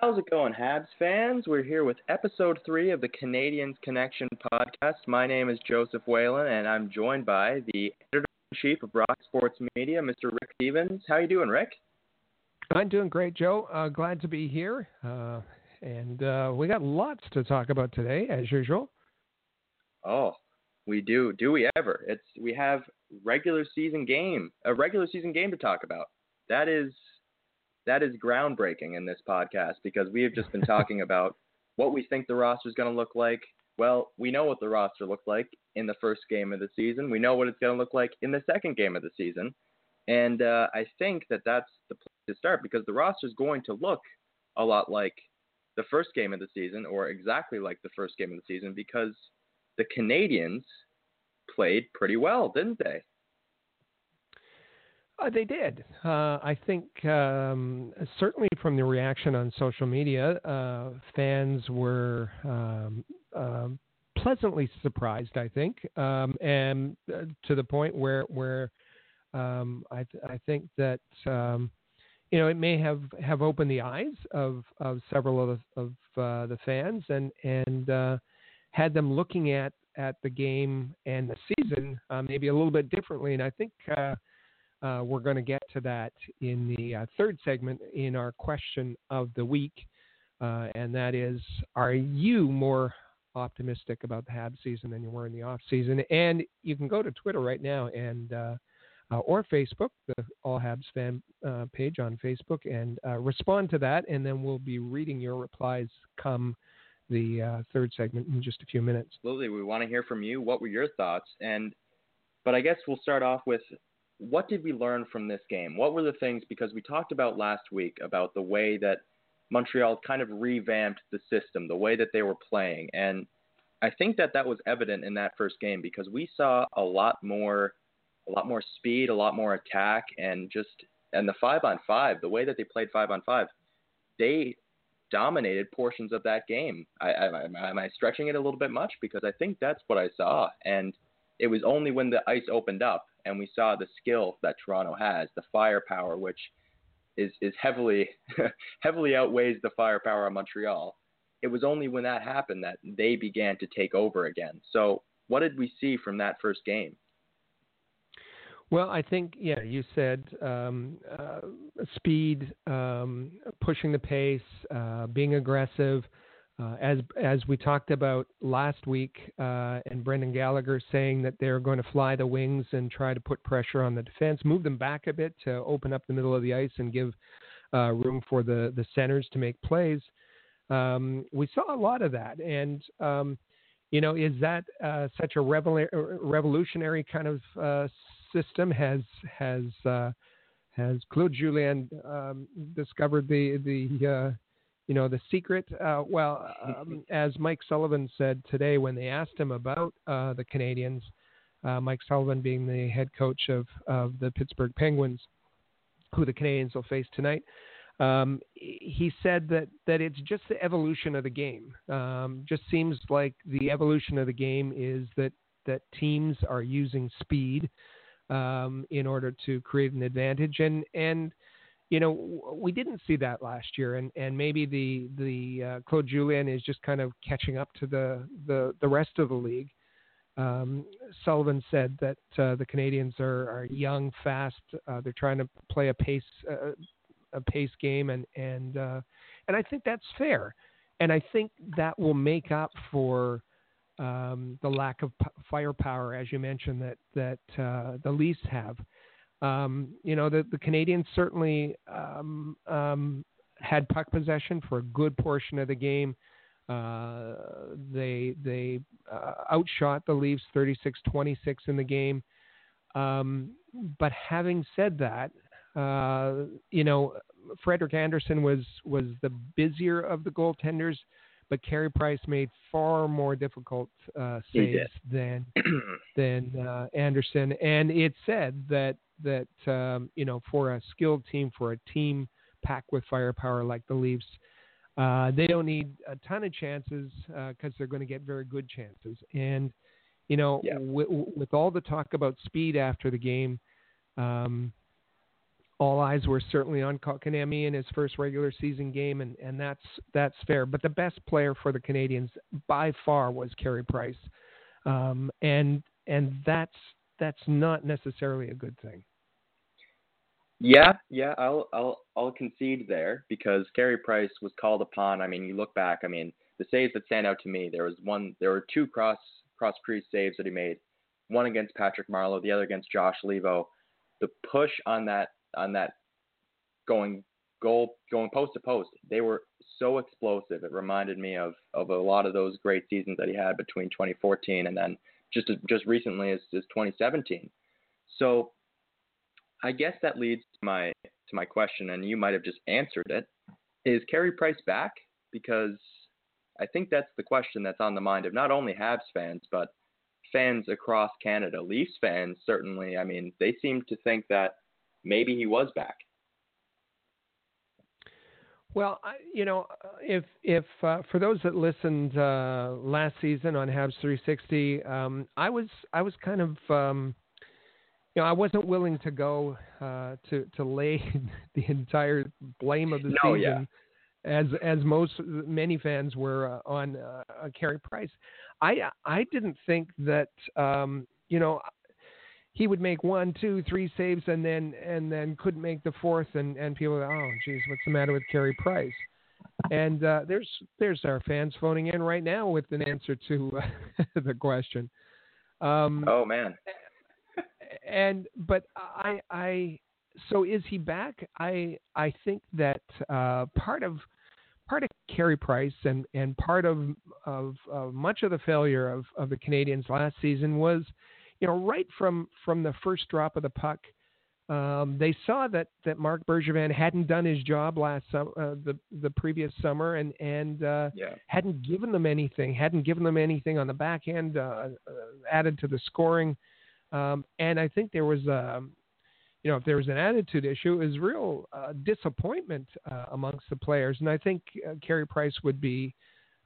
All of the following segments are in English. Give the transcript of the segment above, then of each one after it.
How's it going, Habs fans? We're here with episode three of the Canadiens Connection podcast. My name is Joseph Whalen, and I'm joined by the editor-in-chief of Rock Sports Media, Mr. Rick Stevens. How you doing, Rick? I'm doing great, Joe. Uh, glad to be here, uh, and uh, we got lots to talk about today, as usual. Oh, we do. Do we ever? It's we have regular season game, a regular season game to talk about. That is that is groundbreaking in this podcast because we have just been talking about what we think the roster is going to look like. Well, we know what the roster looked like in the first game of the season. We know what it's going to look like in the second game of the season. And uh, I think that that's the place to start because the roster is going to look a lot like the first game of the season or exactly like the first game of the season because the Canadiens played pretty well, didn't they? Uh, they did. Uh, I think um, certainly from the reaction on social media, uh, fans were um, um pleasantly surprised. I think, um, and uh, to the point where where um, I, th- I, think that um, you know it may have, have opened the eyes of, of several of the, of uh, the fans and and uh, had them looking at at the game and the season maybe a little bit differently. And I think uh, we're going to get to that in the uh, third segment in our question of the week, uh, and that is: Are you more optimistic about the Hab season than you were in the off season? And you can go to Twitter right now and uh, uh, or Facebook, the All Habs fan uh, page on Facebook, and respond to that, and then we'll be reading your replies come the third segment in just a few minutes. Absolutely, we want to hear from you. What were your thoughts? And but I guess we'll start off with what did we learn from this game? What were the things because we talked about last week about the way that Montreal kind of revamped the system, the way that they were playing, and I think that that was evident in that first game because we saw a lot more, a lot more speed, a lot more attack, and just and the five on five, the way that they played five on five, they dominated portions of that game. I, I, am I stretching it a little bit much? Because I think that's what I saw, and it was only when the ice opened up and we saw the skill that Toronto has, the firepower, which is is heavily heavily outweighs the firepower of Montreal. It was only when that happened that they began to take over again. So, what did we see from that first game? Well, I think yeah, you said um, uh, speed, um, pushing the pace, uh, being aggressive. Uh, as as we talked about last week, uh, and Brendan Gallagher saying that they're going to fly the wings and try to put pressure on the defense, move them back a bit to open up the middle of the ice and give uh, room for the the centers to make plays. Um, we saw a lot of that, and um, you know, is that uh, such a revolutionary kind of uh, system? Has has has Claude Julien um, discovered the the you know, the secret, uh, well, um, as Mike Sullivan said today when they asked him about uh, the canadiens uh, Mike Sullivan being the head coach of, of the Pittsburgh Penguins, who the canadiens will face tonight, um, he said that, that it's just the evolution of the game. Um, just seems like the evolution of the game is that, that teams are using speed um, in order to create an advantage. And, and you know, we didn't see that last year, and, and maybe the the uh, Claude Julien is just kind of catching up to the the, the rest of the league. Um, Sullivan said that uh, the Canadiens are, are young, fast. Uh, they're trying to play a pace uh, a pace game, and and uh, and I think that's fair, and I think that will make up for um, the lack of p- firepower, as you mentioned, that that uh, the Leafs have. Um, you know, the, the Canadiens certainly um, um, had puck possession for a good portion of the game. Uh, they they uh, outshot the Leafs 36-26 in the game. Um, but having said that, Uh, you know, Frederik Andersen was was the busier of the goaltenders, but Carey Price made far more difficult uh, saves than than uh, Andersen, and it said that that um, you know for a skilled team, for a team packed with firepower like the Leafs, uh, they don't need a ton of chances because uh, they're going to get very good chances. And you know, yeah. w- with all the talk about speed after the game, um, all eyes were certainly on Kotkaniemi in his first regular season game, and, and that's that's fair. But the best player for the Canadiens by far was Carey Price, um, and and that's that's not necessarily a good thing. Yeah, yeah, I'll I'll I'll concede there because Carey Price was called upon. I mean, you look back. I mean, the saves that stand out to me. There was one. There were two cross cross crease saves that he made. One against Patrick Marleau, the other against Josh Leivo. The push on that on that going goal going post to post, they were so explosive. It reminded me of of a lot of those great seasons that he had between 2014 and then just just recently as, as 2017. So I guess that leads to my to my question, and you might have just answered it. Is Carey Price back? Because I think that's the question that's on the mind of not only Habs fans, but fans across Canada. Leafs fans certainly. I mean, they seem to think that maybe he was back. Well, you know, if if uh, for those that listened uh, last season on Habs 360, um, I was I was kind of um, you know, I wasn't willing to go uh, to to lay the entire blame of the no, season, yeah. as as most many fans were uh, on uh, Carey Price. I I didn't think that um, you know he would make one, two, three saves and then and then couldn't make the fourth, and and people, go, oh, geez, what's the matter with Carey Price? And uh, there's there's our fans phoning in right now with an answer to uh, the question. Um, oh man and but I I so is he back? I I think that uh, part of part of Carey Price and and part of of uh, much of the failure of of the Canadiens last season was, you know, right from from the first drop of the puck. Um, they saw that, that Marc Bergevin hadn't done his job last uh, the the previous summer, and and uh, yeah. hadn't given them anything, hadn't given them anything on the back end, uh, uh added to the scoring um, and I think there was, um, you know, if there was an attitude issue, it was real uh, disappointment uh, amongst the players. And I think uh, Carey Price would be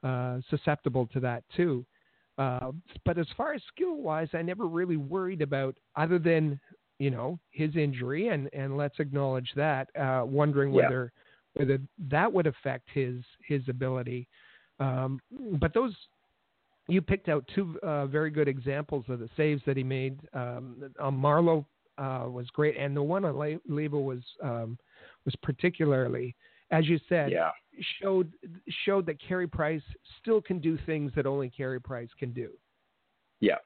uh, susceptible to that too. Uh, but as far as skill wise, I never really worried about other than you know his injury, and and let's acknowledge that. Uh, wondering yeah. whether whether that would affect his his ability. Um, but those you picked out two uh, very good examples of the saves that he made. Um, on Marleau uh, was great, and the one on Le- Leivo was um, was particularly, as you said, yeah. Showed showed that Carey Price still can do things that only Carey Price can do. Yeah,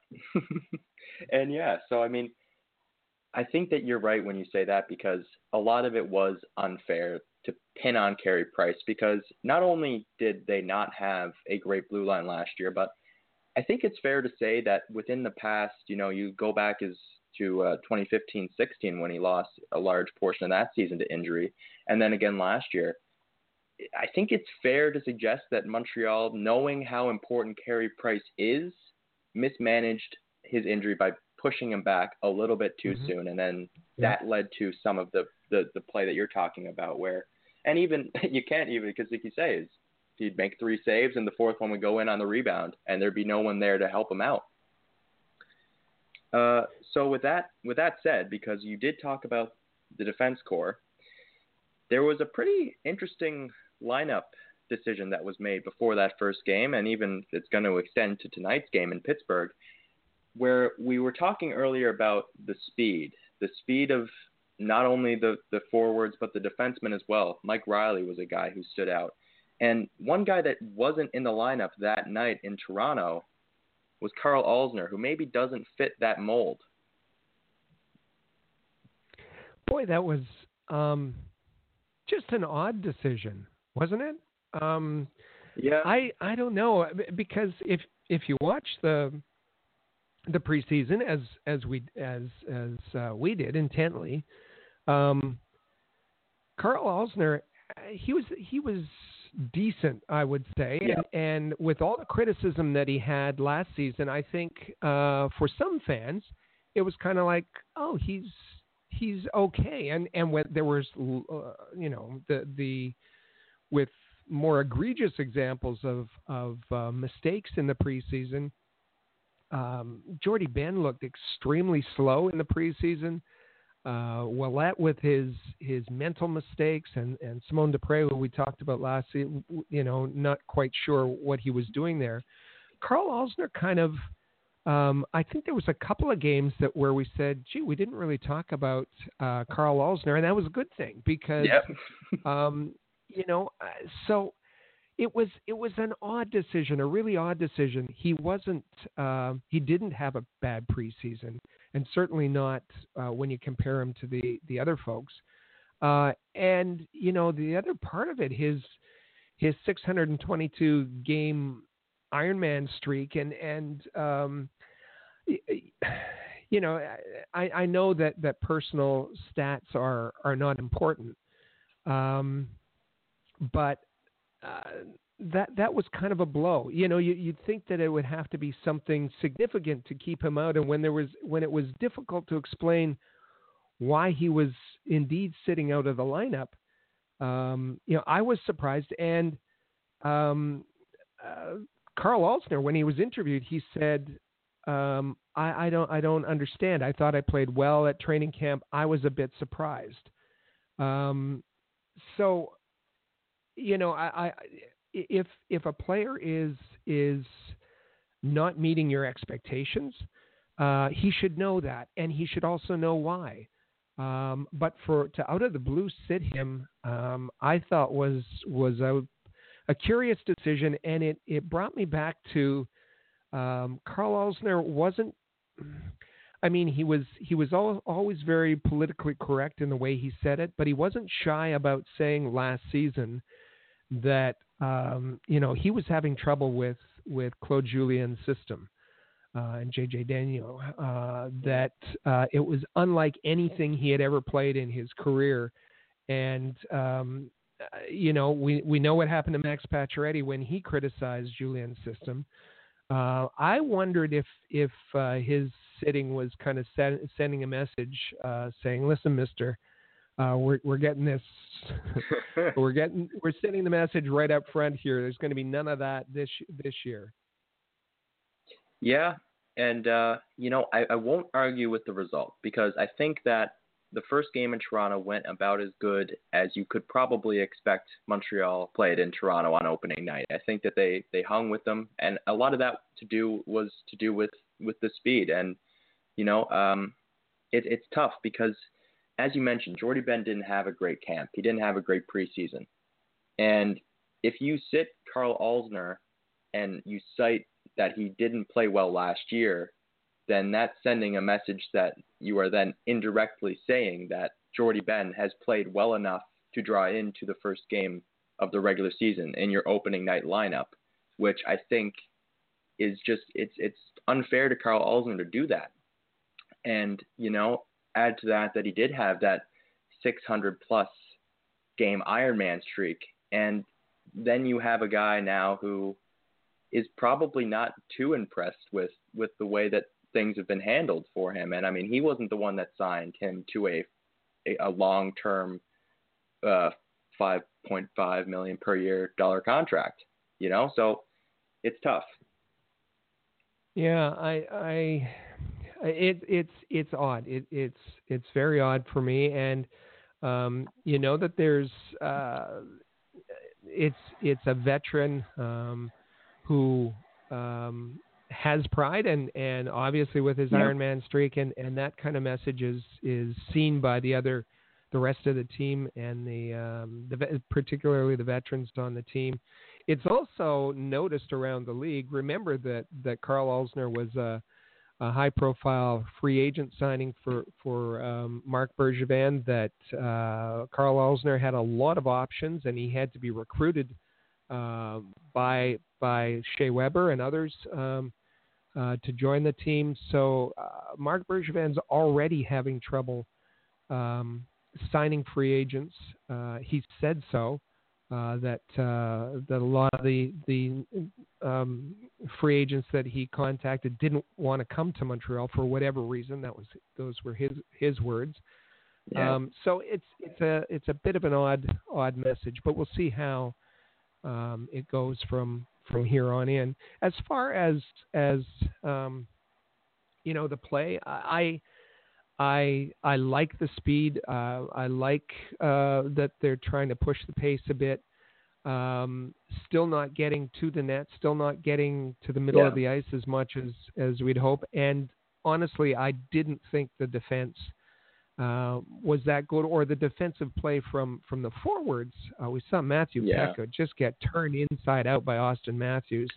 and yeah, so I mean, I think that you're right when you say that because a lot of it was unfair to pin on Carey Price because not only did they not have a great blue line last year, but I think it's fair to say that within the past, you know, you go back as to uh, 2015-16 when he lost a large portion of that season to injury, and then again last year. I think it's fair to suggest that Montreal, knowing how important Carey Price is, mismanaged his injury by pushing him back a little bit too mm-hmm. soon, and then yeah. that led to some of the, the the play that you're talking about, where and even you can't even because like you say is he'd make three saves, and the fourth one would go in on the rebound, and there'd be no one there to help him out. Uh, so with that, with that said, because you did talk about the defense core, there was a pretty interesting lineup decision that was made before that first game, and even it's going to extend to tonight's game in Pittsburgh, where we were talking earlier about the speed, the speed of not only the the forwards but the defensemen as well. Mike Reilly was a guy who stood out. And one guy that wasn't in the lineup that night in Toronto was Karl Alzner, who maybe doesn't fit that mold. Boy, that was um, just an odd decision, wasn't it? Um, yeah. I I don't know because if if you watch the the preseason as as we as as uh, we did intently, um, Karl Alzner, he was he was decent, I would say, yeah. and, and with all the criticism that he had last season, I think uh, for some fans, it was kind of like, oh, he's he's okay, and and when there was, uh, you know, the the with more egregious examples of of uh, mistakes in the preseason. Um, Jordie Benn looked extremely slow in the preseason. Uh, with his his mental mistakes and and Simon Despres, who we talked about last, you know, not quite sure what he was doing there. Karl Alzner kind of. Um, I think there was a couple of games that where we said, "Gee, we didn't really talk about uh, Karl Alzner," and that was a good thing because, yep. um, you know, uh, so it was it was an odd decision, a really odd decision. He wasn't uh, he didn't have a bad preseason, and certainly not uh, when you compare him to the the other folks. Uh, and you know the other part of it, his his 622 game Ironman streak, and and um, you know I, I know that that personal stats are are not important, um, but uh, that that was kind of a blow. You know, you, you'd think that it would have to be something significant to keep him out, and when there was when it was difficult to explain why he was indeed sitting out of the lineup, um, you know, I was surprised. And um, uh, Karl Alzner, when he was interviewed, he said, um, I, "I don't I don't understand. I thought I played well at training camp. I was a bit surprised." Um, so you know, I, I if if a player is is not meeting your expectations, uh, he should know that, and he should also know why. Um, but for to out of the blue sit him, um, I thought was was a a curious decision, and it it brought me back to um, Karl Alzner wasn't. I mean, he was he was always very politically correct in the way he said it, but he wasn't shy about saying last season that um, you know he was having trouble with with Claude Julien's system uh, and JJ Daigneault. Uh, that uh, it was unlike anything he had ever played in his career, and um, uh, you know we we know what happened to Max Pacioretty when he criticized Julien's system. Uh, I wondered if if uh, his sitting was kind of sending a message saying, "Listen, Mister." Uh, we're we're getting this. we're getting we're sending the message right up front here. There's going to be none of that this this year. Yeah, and uh, you know I, I won't argue with the result because I think that the first game in Toronto went about as good as you could probably expect Montreal played in Toronto on opening night. I think that they they hung with them, and a lot of that to do was to do with with the speed. And you know, um, it, it's tough because as you mentioned, Jordie Benn didn't have a great camp. He didn't have a great preseason. And if you sit Karl Alzner and you cite that he didn't play well last year, then that's sending a message that you are then indirectly saying that Jordie Benn has played well enough to draw into the first game of the regular season in your opening night lineup, which I think is just it's it's unfair to Karl Alzner to do that. And you know, add to that that he did have that 600 plus game Ironman streak, and then you have a guy now who is probably not too impressed with with the way that things have been handled for him. And I mean, he wasn't the one that signed him to a a, long term uh, 5.5 million per year dollar contract. You know, so it's tough. Yeah, I I it, it's it's odd. It, it's it's very odd for me, and um, you know that there's uh, it's it's a veteran um, who um, has pride and and obviously with his Ironman streak and and that kind of message is is seen by the other the rest of the team and the um, the particularly the veterans on the team. It's also noticed around the league. Remember that that Karl Alzner was a a high profile free agent signing for for um, Marc Bergevin that uh, Karl Alzner had a lot of options and he had to be recruited uh, by by Shea Weber and others um, uh, to join the team. So uh, Marc Bergevin's already having trouble um, signing free agents. Uh, he said so. Uh, that that a lot of the the um, free agents that he contacted didn't want to come to Montreal for whatever reason. That was those were his his words. Yeah. Um, so it's it's a it's a bit of an odd odd message, but we'll see how um, it goes from from here on in. As far as as um, you know the play, I I I like the speed. Uh, I like uh, that they're trying to push the pace a bit. Um, still not getting to the net. Still not getting to the middle Yeah. of the ice as much as as we'd hope. And honestly, I didn't think the defense uh, was that good, or the defensive play from from the forwards. Uh, we saw Matthew Yeah. Pekka just get turned inside out by Auston Matthews.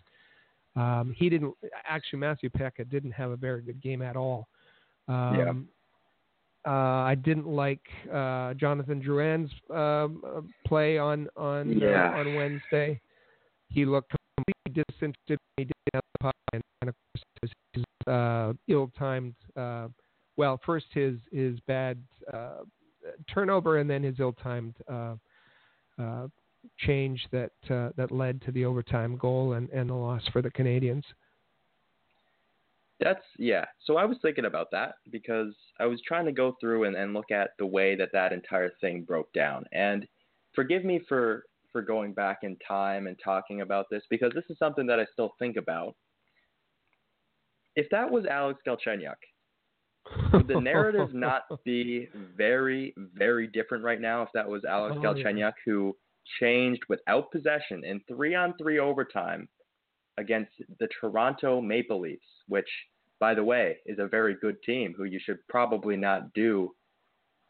Um, he didn't actually. Matthew Peca didn't have a very good game at all. Um, uh, I didn't like uh, Jonathan Drouin's um, uh, play on on Yeah. uh, on Wednesday. He looked completely disinterested. He didn't have the puck, and, and of course his, his uh, ill-timed. Uh, well, first his his bad uh, turnover, and then his ill-timed uh, uh, change that uh, that led to the overtime goal and, and the loss for the Canadiens. That's yeah. So I was thinking about that because I was trying to go through and, and look at the way that that entire thing broke down. And forgive me for for going back in time and talking about this because this is something that I still think about. If that was Alex Galchenyuk, would the narrative not be very very different right now if that was Alex Oh, yeah. Galchenyuk who changed without possession in 3 on 3 overtime against the Toronto Maple Leafs, which, by the way, is a very good team who you should probably not do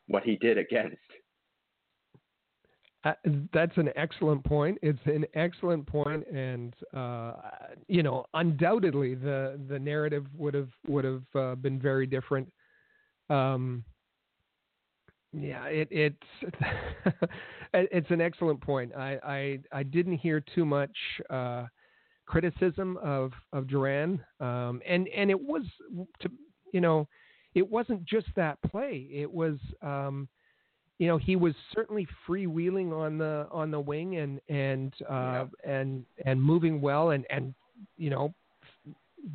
what he did against. Uh, that's an excellent point. It's an excellent point, and uh, you know, undoubtedly, the the narrative would have would have uh, been very different. Um, yeah, it, it's it's an excellent point. I, I I didn't hear too much uh, criticism of of Drouin, um, and and it was to you know, it wasn't just that play. It was. Um, you know he was certainly freewheeling on the on the wing and and uh, and and moving well and and you know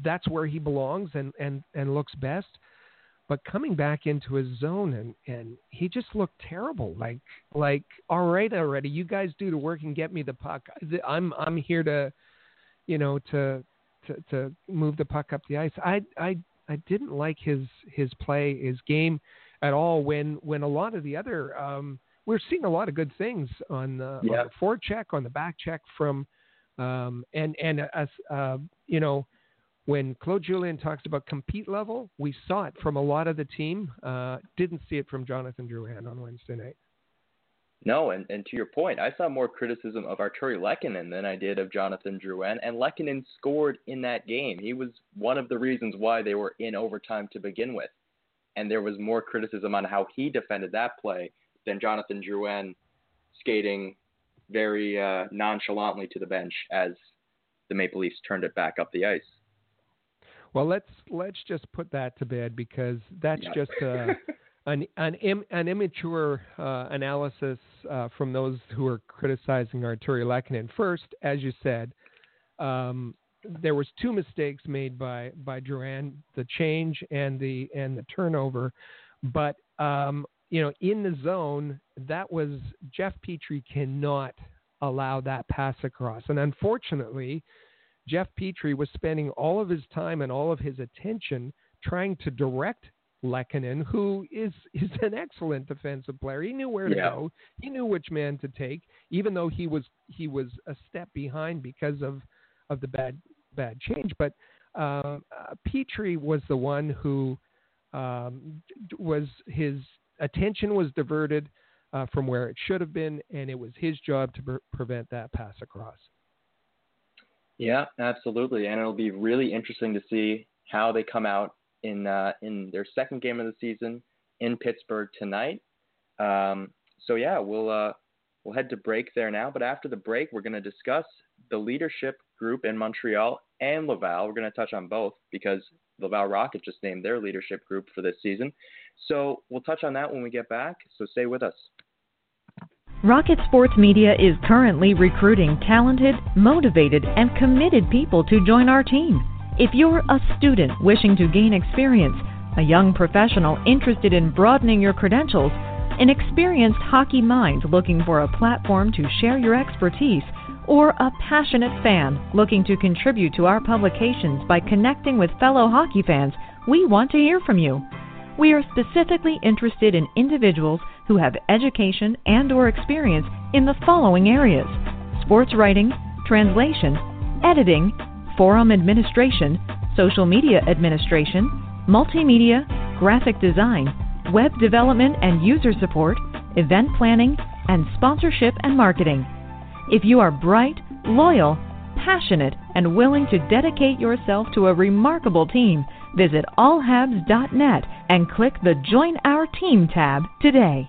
that's where he belongs and and and looks best but coming back into his zone and and he just looked terrible like like all right already you guys do the work and get me the puck i'm i'm here to you know to to to move the puck up the ice i i i didn't like his his play his game at all when when a lot of the other um, we're seeing a lot of good things on the, Yeah. on the forecheck on the back check from um, and and as uh, you know when Claude Julien talks about compete level, we saw it from a lot of the team. Uh, didn't see it from Jonathan Drouin on Wednesday night. No, and, and to your point, I saw more criticism of Artturi Lehkonen than I did of Jonathan Drouin, and Lehkonen scored in that game. He was one of the reasons why they were in overtime to begin with. And there was more criticism on how he defended that play than Jonathan Drouin skating very uh, nonchalantly to the bench as the Maple Leafs turned it back up the ice. Well, let's let's just put that to bed because that's Yeah. just uh, an an, Im, an immature uh, analysis uh, from those who are criticizing Artturi Lehkonen. First, as you said, um, there was two mistakes made by by Drouin, the change and the and the turnover, but um, you know in the zone that was Jeff Petry cannot allow that pass across, and unfortunately. Jeff Petry was spending all of his time and all of his attention trying to direct Lehkonen, who is is an excellent defensive player. He knew where to Yeah. go. He knew which man to take, even though he was he was a step behind because of of the bad bad change. But uh, uh, Petry was the one who um, was his attention was diverted uh, from where it should have been, and it was his job to pre- prevent that pass across. Yeah, absolutely, and it'll be really interesting to see how they come out in uh, in their second game of the season in Pittsburgh tonight. Um, so yeah, we'll uh, we'll head to break there now, but after the break, we're going to discuss the leadership group in Montreal and Laval. We're going to touch on both because Laval Rocket just named their leadership group for this season. So we'll touch on that when we get back. So stay with us. Rocket Sports Media is currently recruiting talented, motivated, and committed people to join our team. If you're a student wishing to gain experience, a young professional interested in broadening your credentials, an experienced hockey mind looking for a platform to share your expertise, or a passionate fan looking to contribute to our publications by connecting with fellow hockey fans, we want to hear from you. We are specifically interested in individuals who have education and or experience in the following areas: sports writing, translation, editing, forum administration, social media administration, multimedia, graphic design, web development and user support, event planning, and sponsorship and marketing. If you are bright, loyal, passionate, and willing to dedicate yourself to a remarkable team, visit allhabs.net and click the Join Our Team tab today.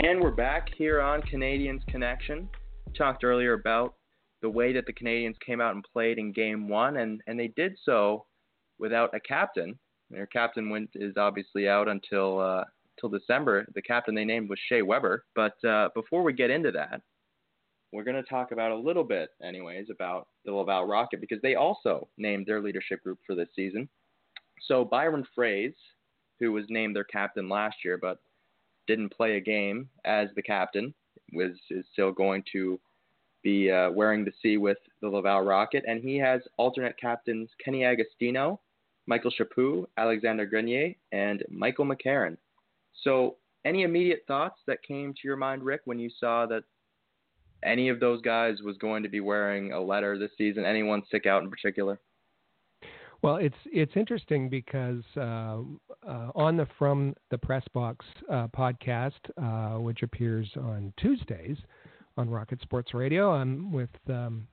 And we're back here on Canadiens Connection talked earlier about the way that the Canadiens came out and played in Game One, and and they did so without a captain. Their captain went is obviously out until uh, until December. The captain they named was Shea Weber. But uh, before we get into that, we're going to talk about a little bit, anyways, about the Laval Rocket because they also named their leadership group for this season. So Byron Froese, who was named their captain last year, but didn't play a game as the captain, was is still going to be uh, wearing the C with the Laval Rocket, and he has alternate captains Kenny Agostino, Michael Chaput, Alexander Grenier, and Michael McCarron. So, any immediate thoughts that came to your mind, Rick, when you saw that any of those guys was going to be wearing a letter this season? Anyone stick out in particular? Well, it's it's interesting because uh, uh, on the From the Press Box uh, podcast, uh, which appears on Tuesdays on Rocket Sports Radio, I'm with um,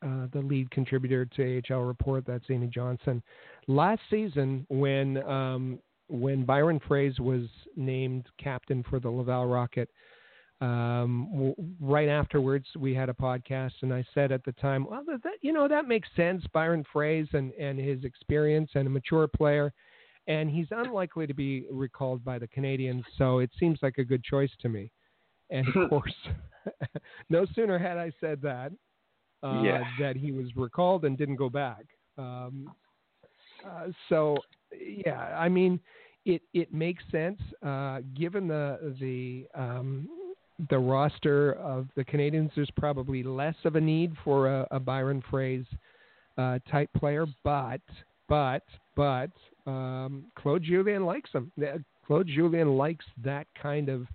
uh, the lead contributor to AHL Report. That's Amy Johnson. Last season, when um, when Byron Froese was named captain for the Laval Rocket, um, w- right afterwards we had a podcast and I said at the time, well, that, you know, that makes sense. Byron Froese and, and his experience and a mature player, and he's unlikely to be recalled by the Canadiens, So it seems like a good choice to me. And of course, no sooner had I said that, uh, yeah. that he was recalled and didn't go back. Um, uh, so yeah, I mean, it, it makes sense, uh, given the, the, um, the roster of the Canadiens, there's probably less of a need for a, a Byron Froese uh, type player, but but but um, Claude Julien likes him. Claude Julien likes that kind of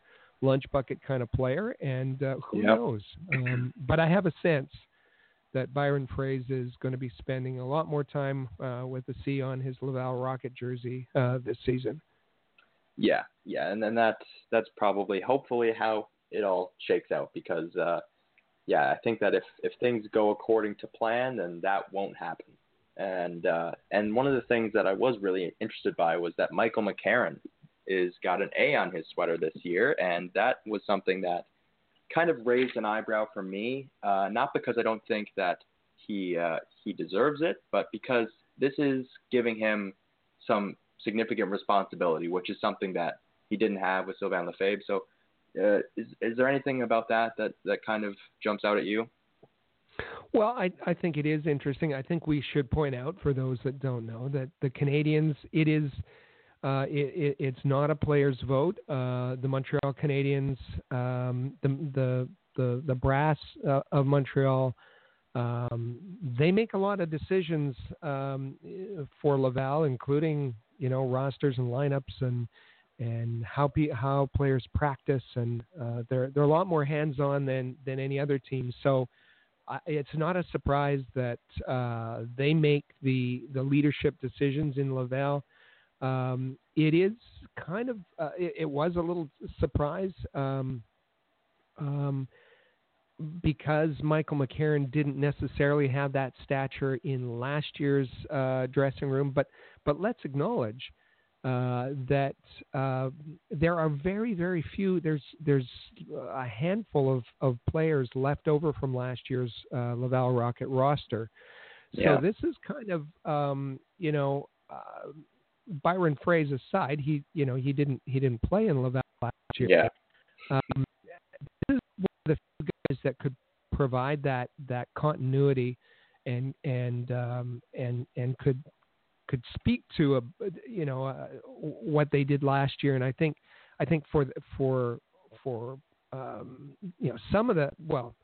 lunch bucket kind of player, and uh, who yep. knows? Um, but I have a sense that Byron Froese is going to be spending a lot more time uh, with the C on his Laval Rocket jersey uh, this season. Yeah, yeah, and then that's that's probably hopefully how it all shakes out because uh, yeah, I think that if if things go according to plan, then that won't happen. And uh, and one of the things that I was really interested by was that Michael McCarron is got an A on his sweater this year, and that was something that kind of raised an eyebrow for me. Uh, not because I don't think that he uh, he deserves it, but because this is giving him some significant responsibility, which is something that he didn't have with Sylvain Lefebvre. So, uh, is is there anything about that that that kind of jumps out at you? Well, I, I think it is interesting. I think we should point out for those that don't know that the Canadiens, it is, uh, it, it, it's not a player's vote. Uh, the Montreal Canadiens, um, the, the the the brass uh, of Montreal, um, they make a lot of decisions um, for Laval, including you know rosters and lineups and and how pe- how players practice, and uh, they're they're a lot more hands on than than any other team. So it's not a surprise that uh, they make the the leadership decisions in Laval. Um, it is kind of uh, it, it, was a little surprise um, um, because Michael McCarron didn't necessarily have that stature in last year's uh, dressing room. But but let's acknowledge uh, that uh, there are very, very few. There's there's a handful of, of players left over from last year's uh, Laval Rocket roster. So yeah. this is kind of um, you know uh, Byron Froese aside, he you know he didn't he didn't play in Laval last year. Yeah. Um, this is one of the few guys that could provide that that continuity and and um, and and could could speak to a you know uh, what they did last year, and I think I think for for for um, you know some of the well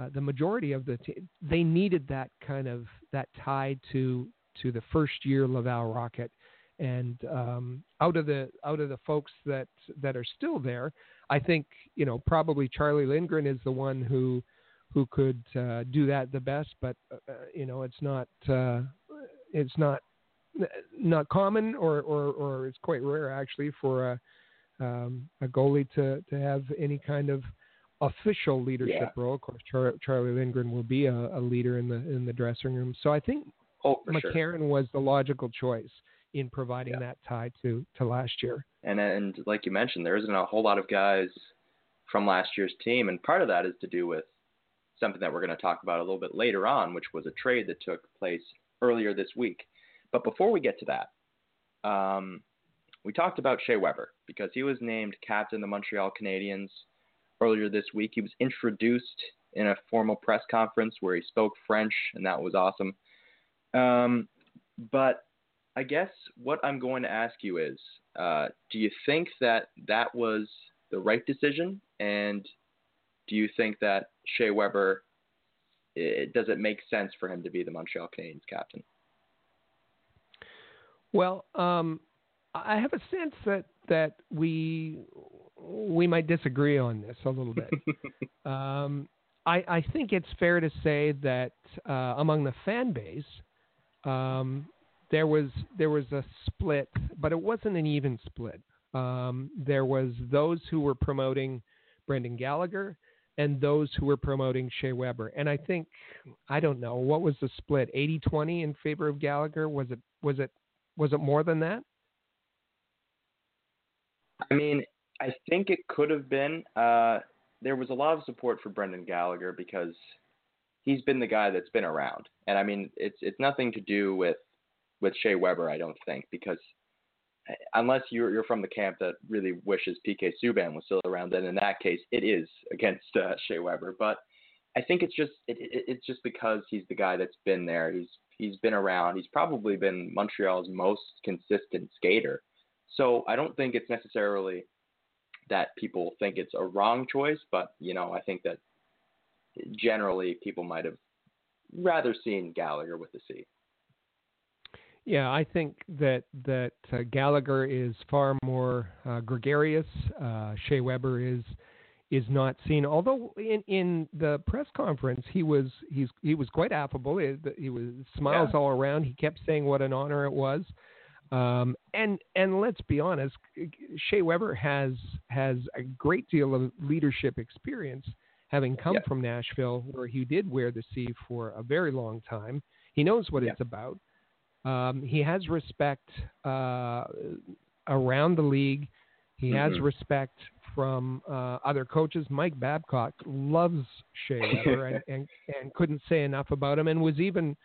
uh, the majority of the team they needed that kind of that tie to to the first year Laval Rocket, and um, out of the out of the folks that that are still there, I think you know probably Charlie Lindgren is the one who who could uh, do that the best, but uh, uh you know it's not uh, it's not not common, or, or, or it's quite rare actually for a, um, a goalie to, to have any kind of official leadership yeah. role. Of course, Char- Charlie Lindgren will be a, a, leader in the in the dressing room. So I think oh, McCarron sure. was the logical choice in providing yeah. that tie to to last year. And and like you mentioned, there isn't a whole lot of guys from last year's team, and part of that is to do with something that we're going to talk about a little bit later on, which was a trade that took place earlier this week. But before we get to that, um, we talked about Shea Weber because he was named captain of the Montreal Canadiens earlier this week. He was introduced in a formal press conference where he spoke French, and that was awesome. Um, but I guess what I'm going to ask you is uh, do you think that that was the right decision? And do you think that Shea Weber, it, does it make sense for him to be the Montreal Canadiens captain? Well, um, I have a sense that that we we might disagree on this a little bit. um, I, I think it's fair to say that uh, among the fan base, um, there was there was a split, but it wasn't an even split. Um, there was those who were promoting Brendan Gallagher and those who were promoting Shea Weber. And I think I don't know what was the split 80-20 in favor of Gallagher. Was it was it was it more than that? I mean, I think it could have been. Uh, there was a lot of support for Brendan Gallagher because he's been the guy that's been around, and I mean, it's it's nothing to do with with Shea Weber, I don't think, because uh, unless you're you're from the camp that really wishes PK Subban was still around, then in that case, it is against uh, Shea Weber. But I think it's just it, it, it's just because he's the guy that's been there. He's He's been around. He's probably been Montreal's most consistent skater. So I don't think it's necessarily that people think it's a wrong choice, but you know, I think that generally people might have rather seen Gallagher with the C. Yeah, I think that that uh, Gallagher is far more uh, gregarious. Uh, Shea Weber is is not seen. Although in in the press conference he was he's he was quite affable. He, he was smiles yeah. all around. He kept saying what an honor it was. Um, and and let's be honest, Shea Weber has has a great deal of leadership experience, having come yeah. from Nashville, where he did wear the C for a very long time. He knows what yeah. it's about. Um, he has respect uh, around the league. He mm-hmm. has respect from uh, other coaches. Mike Babcock loves Shea Weber and, and, and couldn't say enough about him, and was even,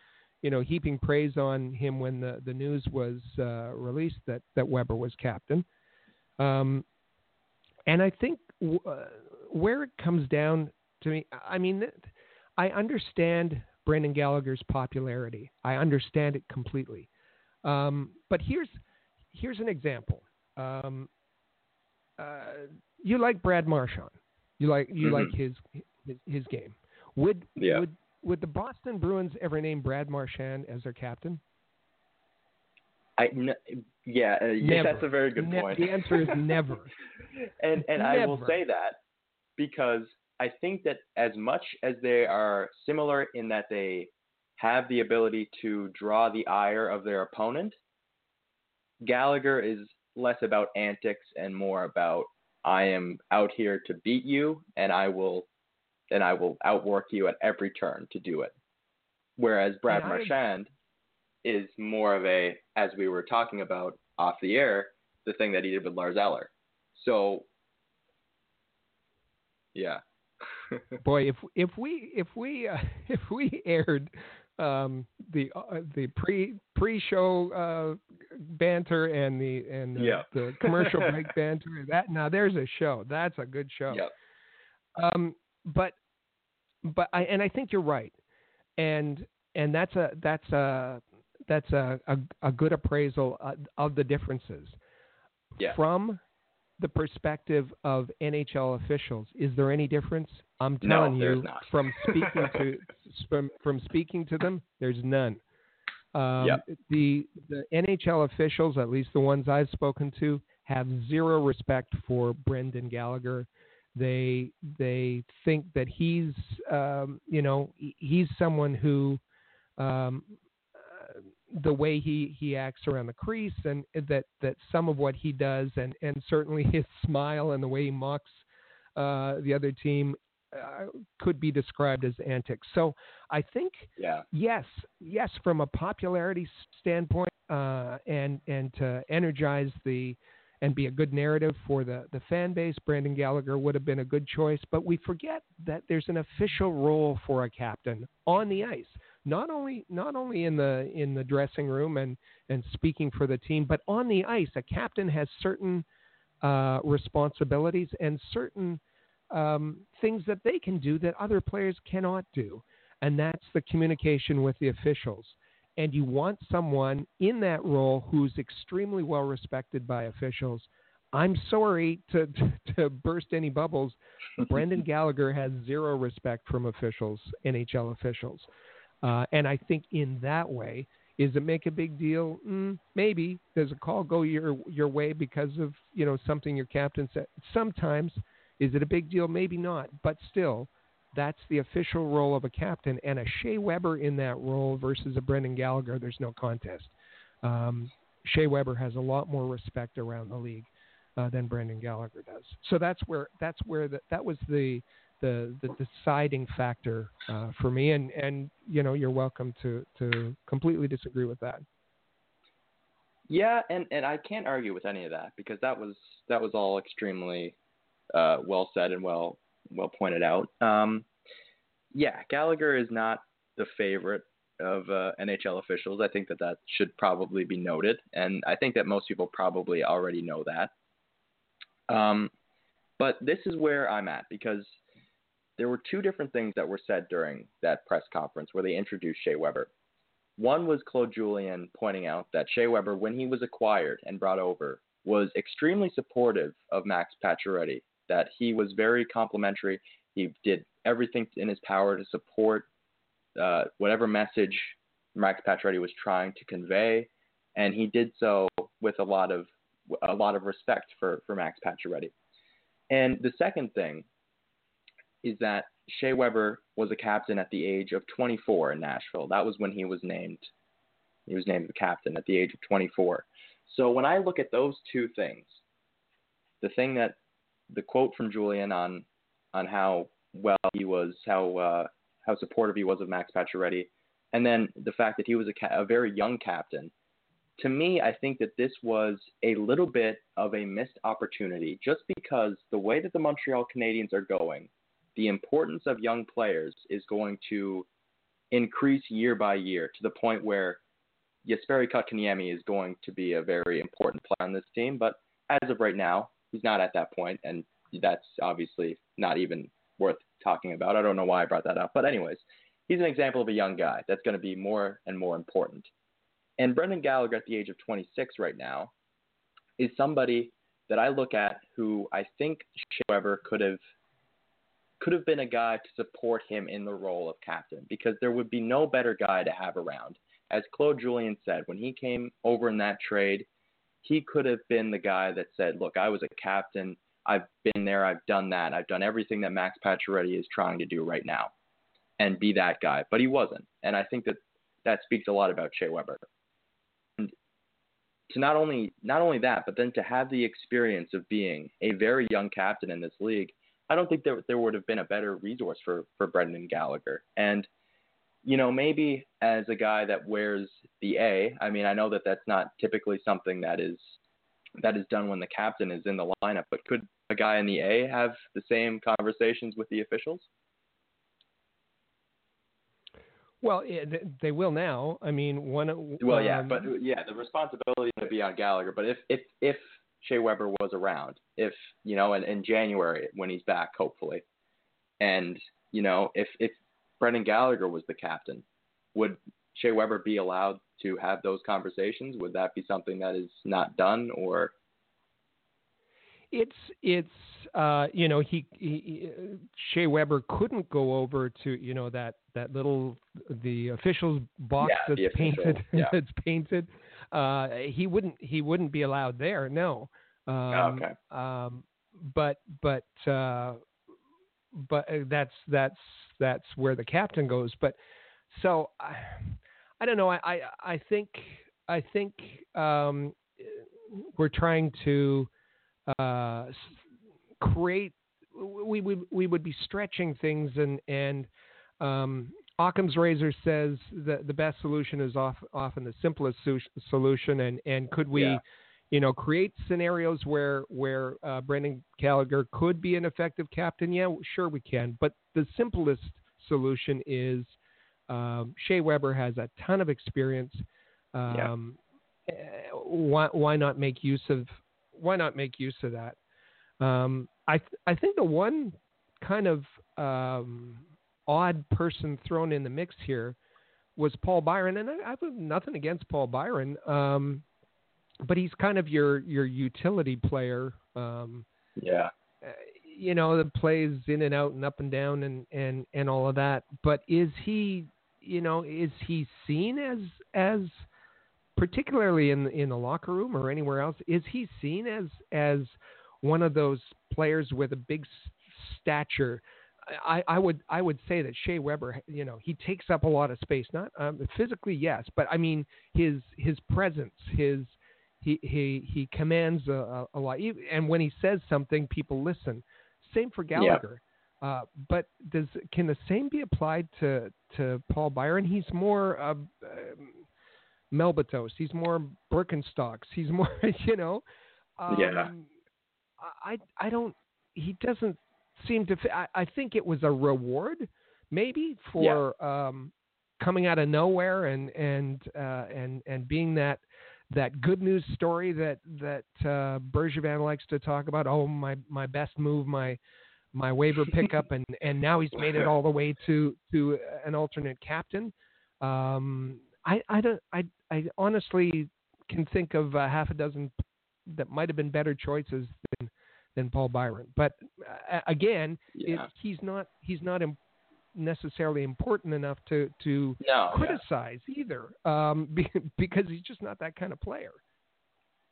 you know, heaping praise on him when the, the news was uh, released that that Weber was captain. Um, and I think w- uh, where it comes down to me, I mean, I understand Brendan Gallagher's popularity. I understand it completely. Um, but here's here's an example. Um, uh, you like Brad Marchand. You like you mm-hmm. like his, his his game. Would yeah. would would the Boston Bruins ever name Brad Marchand as their captain? I n- yeah, uh, that's a very good ne- point. The answer is never. and and never. I will say that because I think that as much as they are similar in that they have the ability to draw the ire of their opponent, Gallagher is less about antics and more about I am out here to beat you and I will and I will outwork you at every turn to do it. Whereas Brad I, Marchand is more of a, as we were talking about off the air, the thing that he did with Lars Eller. So, yeah. Boy, if if we if we uh, if we aired um, the uh, the pre pre show uh, banter and the and the, yeah. the commercial break banter that now there's a show that's a good show. Yep. Um, but but I and I think you're right, and and that's a that's a that's a a, a good appraisal of the differences. Yeah. From the perspective of NHL officials, is there any difference? I'm telling no, you from speaking to from from speaking to them, there's none. Um, yep. The the NHL officials, at least the ones I've spoken to, have zero respect for Brendan Gallagher. They they think that he's um, you know he's someone who um, the way he, he acts around the crease and that, that some of what he does and, and certainly his smile and the way he mocks uh, the other team uh, could be described as antics. So I think yeah. yes, yes, from a popularity standpoint uh, and and to energize the and be a good narrative for the, the fan base, Brendan Gallagher would have been a good choice. But we forget that there's an official role for a captain on the ice, not only not only in the in the dressing room and and speaking for the team, but on the ice. A captain has certain uh, responsibilities and certain um, things that they can do that other players cannot do, and that's the communication with the officials. And you want someone in that role who's extremely well respected by officials. I'm sorry to, to, to burst any bubbles. Brendan Gallagher has zero respect from officials, NHL officials. Uh, and I think in that way, is it make a big deal? Mm, maybe. Does a call go your your way because of you know something your captain said? Sometimes. Is it a big deal? Maybe not. But still, that's the official role of a captain. And a Shea Weber in that role versus a Brendan Gallagher, there's no contest. Um, Shea Weber has a lot more respect around the league uh, than Brendan Gallagher does. So that's where that's where the, that was the the, the deciding factor uh, for me. And and you know you're welcome to to completely disagree with that. Yeah, and and I can't argue with any of that because that was that was all extremely uh, well said and well well pointed out. Um, yeah, Gallagher is not the favorite of uh, NHL officials. I think that that should probably be noted, and I think that most people probably already know that. Um, but this is where I'm at because there were two different things that were said during that press conference where they introduced Shea Weber. One was Claude Julien pointing out that Shea Weber, when he was acquired and brought over, was extremely supportive of Max Pacioretty that he was very complimentary. He did everything in his power to support uh, whatever message Max Pacioretty was trying to convey, and he did so with a lot of a lot of respect for for Max Pacioretty. And the second thing is that Shea Weber was a captain at the age of 24 in Nashville. That was when he was named. He was named the captain at the age of 24. So when I look at those two things, the thing that the quote from Julien on on how well he was, how uh, how supportive he was of Max Pacioretty, and then the fact that he was a, ca- a very young captain. To me, I think that this was a little bit of a missed opportunity, just because the way that the Montreal Canadiens are going, the importance of young players is going to increase year by year to the point where Jesperi Kotkaniemi is going to be a very important player on this team, but as of right now, he's not at that point, and that's obviously not even worth talking about. I don't know why I brought that up, but anyways, he's an example of a young guy that's going to be more and more important. And Brendan Gallagher at the age of 26 right now is somebody that I look at who I think Shea Weber could have could have been a guy to support him in the role of captain because there would be no better guy to have around. As Claude Julien said, when he came over in that trade, he could have been the guy that said, "Look, I was a captain. I've been there. I've done that. I've done everything that Max Pacioretty is trying to do right now, and be that guy." But he wasn't, and I think that that speaks a lot about Shea Weber. And to not only not only that, but then to have the experience of being a very young captain in this league, I don't think there there would have been a better resource for for Brendan Gallagher. And you know, maybe as a guy that wears the A, I mean, I know that that's not typically something that is that is done when the captain is in the lineup, but could a guy in the A have the same conversations with the officials? Well, they will now. I mean, one. Well, yeah, um, but yeah, the responsibility to be on Gallagher. But if if if Shea Weber was around, if you know, in, in January when he's back, hopefully, and you know, if if Brendan Gallagher was the captain, would Shea Weber be allowed to have those conversations? Would that be something that is not done, or? It's it's uh, you know he, he Shea Weber couldn't go over to you know that that little the officials box yeah, that's painted yeah. that's painted. Uh, he wouldn't he wouldn't be allowed there. No. Um, okay. Um, but but uh, but uh, that's that's that's where the captain goes. But so I, I don't know. I, I, I think I think um, we're trying to uh, create. We would we would be stretching things and and um, Occam's razor says that the best solution is off, often the simplest su- solution. And and could we? Yeah you know, create scenarios where where uh, Brendan Gallagher could be an effective captain. Yeah, sure we can. But the simplest solution is um, Shea Weber has a ton of experience. Um, yeah. Why why not make use of why not make use of that? Um, I th- I think the one kind of um, odd person thrown in the mix here was Paul Byron, and I, I have nothing against Paul Byron. Um, but he's kind of your your utility player. Um, yeah. Uh, you know, that plays in and out and up and down and and and all of that. But is he, you know, is he seen as as particularly in in the locker room or anywhere else? Is he seen as as one of those players with a big stature? I, I would I would say that Shea Weber, you know, he takes up a lot of space. Not um, physically, yes, but I mean his his presence, his he he he commands a, a lot, and when he says something, people listen. Same for Gallagher. Yeah. Uh, but does can the same be applied to to Paul Byron? He's more uh, Melbatos. He's more Birkenstocks. He's more, you know. Um, yeah. I I don't. He doesn't seem to. I, I think it was a reward, maybe for yeah. um, coming out of nowhere and and uh, and and being that that good news story that that uh, Bergevin likes to talk about. Oh, my my best move, my my waiver pickup, and and now he's made it all the way to to an alternate captain. Um, I I don't I I honestly can think of uh, half a dozen that might have been better choices than than Paul Byron. But uh, again, yeah. it, he's not he's not necessarily important enough to to no, criticize yeah. either, um, because he's just not that kind of player.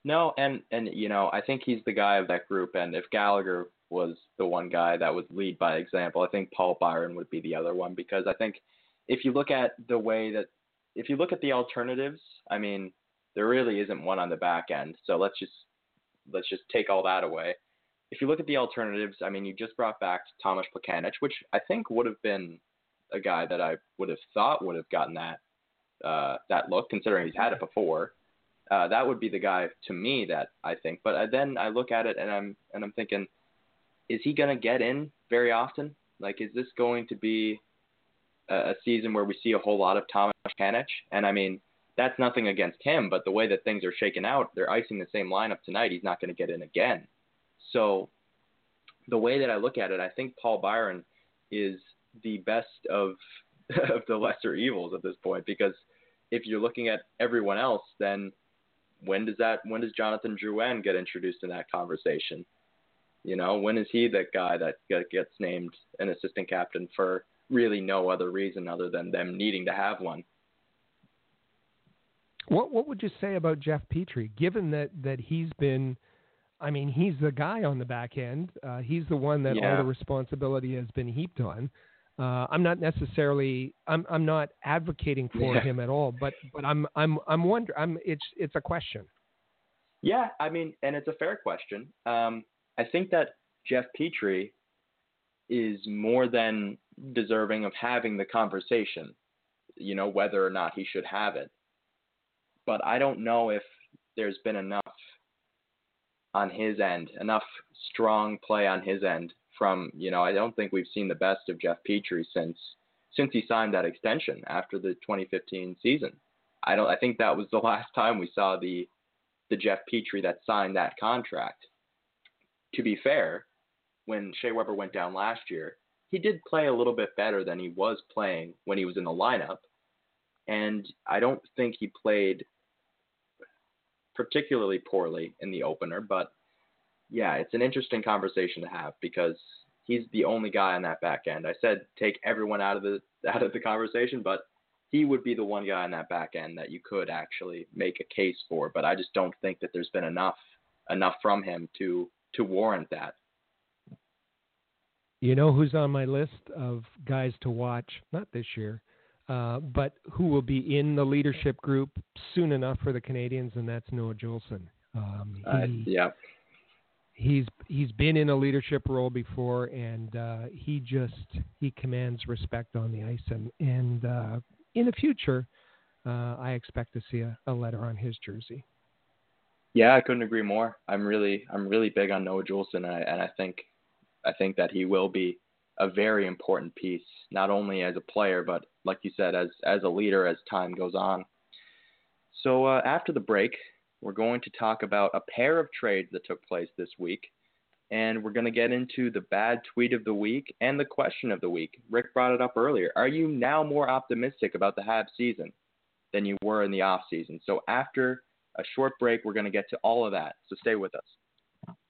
No, and and you know I think he's the guy of that group, and if Gallagher was the one guy that would lead by example, I think Paul Byron would be the other one because I think if you look at the way that if you look at the alternatives, I mean there really isn't one on the back end. So let's just let's just take all that away if you look at the alternatives, I mean, you just brought back Tomas Plekanec, which I think would have been a guy that I would have thought would have gotten that uh, that look, considering he's had it before. Uh, that would be the guy to me that I think. But I, then I look at it and I'm and I'm thinking, is he going to get in very often? Like, is this going to be a, a season where we see a whole lot of Tomas Plekanec? And I mean, that's nothing against him, but the way that things are shaken out, they're icing the same lineup tonight. He's not going to get in again. So the way that I look at it, I think Paul Byron is the best of of the lesser evils at this point because if you're looking at everyone else, then when does that when does Jonathan Drouin get introduced in that conversation? You know, when is he that guy that gets named an assistant captain for really no other reason other than them needing to have one? What what would you say about Jeff Petry, given that that he's been, I mean, he's the guy on the back end. Uh, he's the one that yeah. all the responsibility has been heaped on. Uh, I'm not necessarily I'm I'm not advocating for yeah. him at all, but but I'm I'm I'm wondering I'm it's it's a question. Yeah, I mean, and it's a fair question. Um, I think that Jeff Petry is more than deserving of having the conversation. You know whether or not he should have it, but I don't know if there's been enough on his end, enough strong play on his end from you know I don't think we've seen the best of Jeff Petry since since he signed that extension after the 2015 season. I don't I think that was the last time we saw the the Jeff Petry that signed that contract. To be fair, when Shea Weber went down last year, he did play a little bit better than he was playing when he was in the lineup. And I don't think he played particularly poorly in the opener, but yeah, it's an interesting conversation to have because he's the only guy on that back end. I said take everyone out of the out of the conversation, but he would be the one guy on that back end that you could actually make a case for. But I just don't think that there's been enough enough from him to to warrant that. You know who's on my list of guys to watch? Not this year, uh, but who will be in the leadership group soon enough for the Canadiens, and that's Noah Juulsen. Um, he, uh, yeah, he's he's been in a leadership role before, and uh, he just he commands respect on the ice, and and uh, in the future, uh, I expect to see a, a, letter on his jersey. Yeah, I couldn't agree more. I'm really I'm really big on Noah Juulsen, and I, and I think I think that he will be a very important piece, not only as a player, but like you said, as as a leader as time goes on. So uh, after the break, we're going to talk about a pair of trades that took place this week, and we're going to get into the bad tweet of the week and the question of the week. Rick brought it up earlier. Are you now more optimistic about the Habs season than you were in the off season? So after a short break, we're going to get to all of that. So stay with us.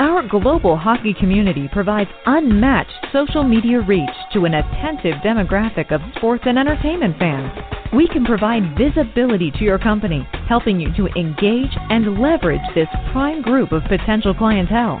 Our global hockey community provides unmatched social media reach to an attentive demographic of sports and entertainment fans. We can provide visibility to your company, helping you to engage and leverage this prime group of potential clientele.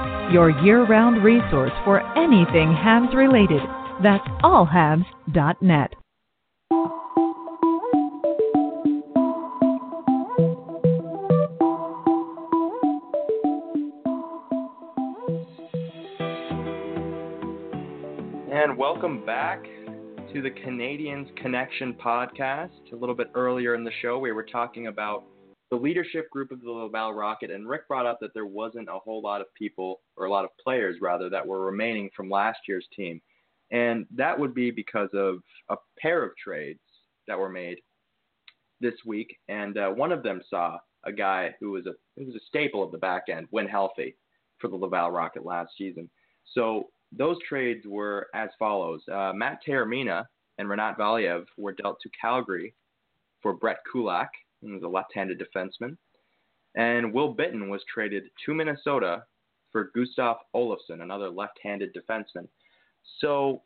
your year round resource for anything Habs related. That's allhabs.net. And welcome back to the Canadiens Connection podcast. A little bit earlier in the show, we were talking about the leadership group of the Laval Rocket, and Rick brought up that there wasn't a whole lot of people, or a lot of players rather, that were remaining from last year's team. And that would be because of a pair of trades that were made this week, and uh, one of them saw a guy who was a who was a staple of the back end when healthy for the Laval Rocket last season. So those trades were as follows: uh, Matt Taormina and Rinat Valiev were dealt to Calgary for Brett Kulak, who's a left-handed defenseman, and Will Bitton was traded to Minnesota for Gustav Olofsson, another left-handed defenseman. So,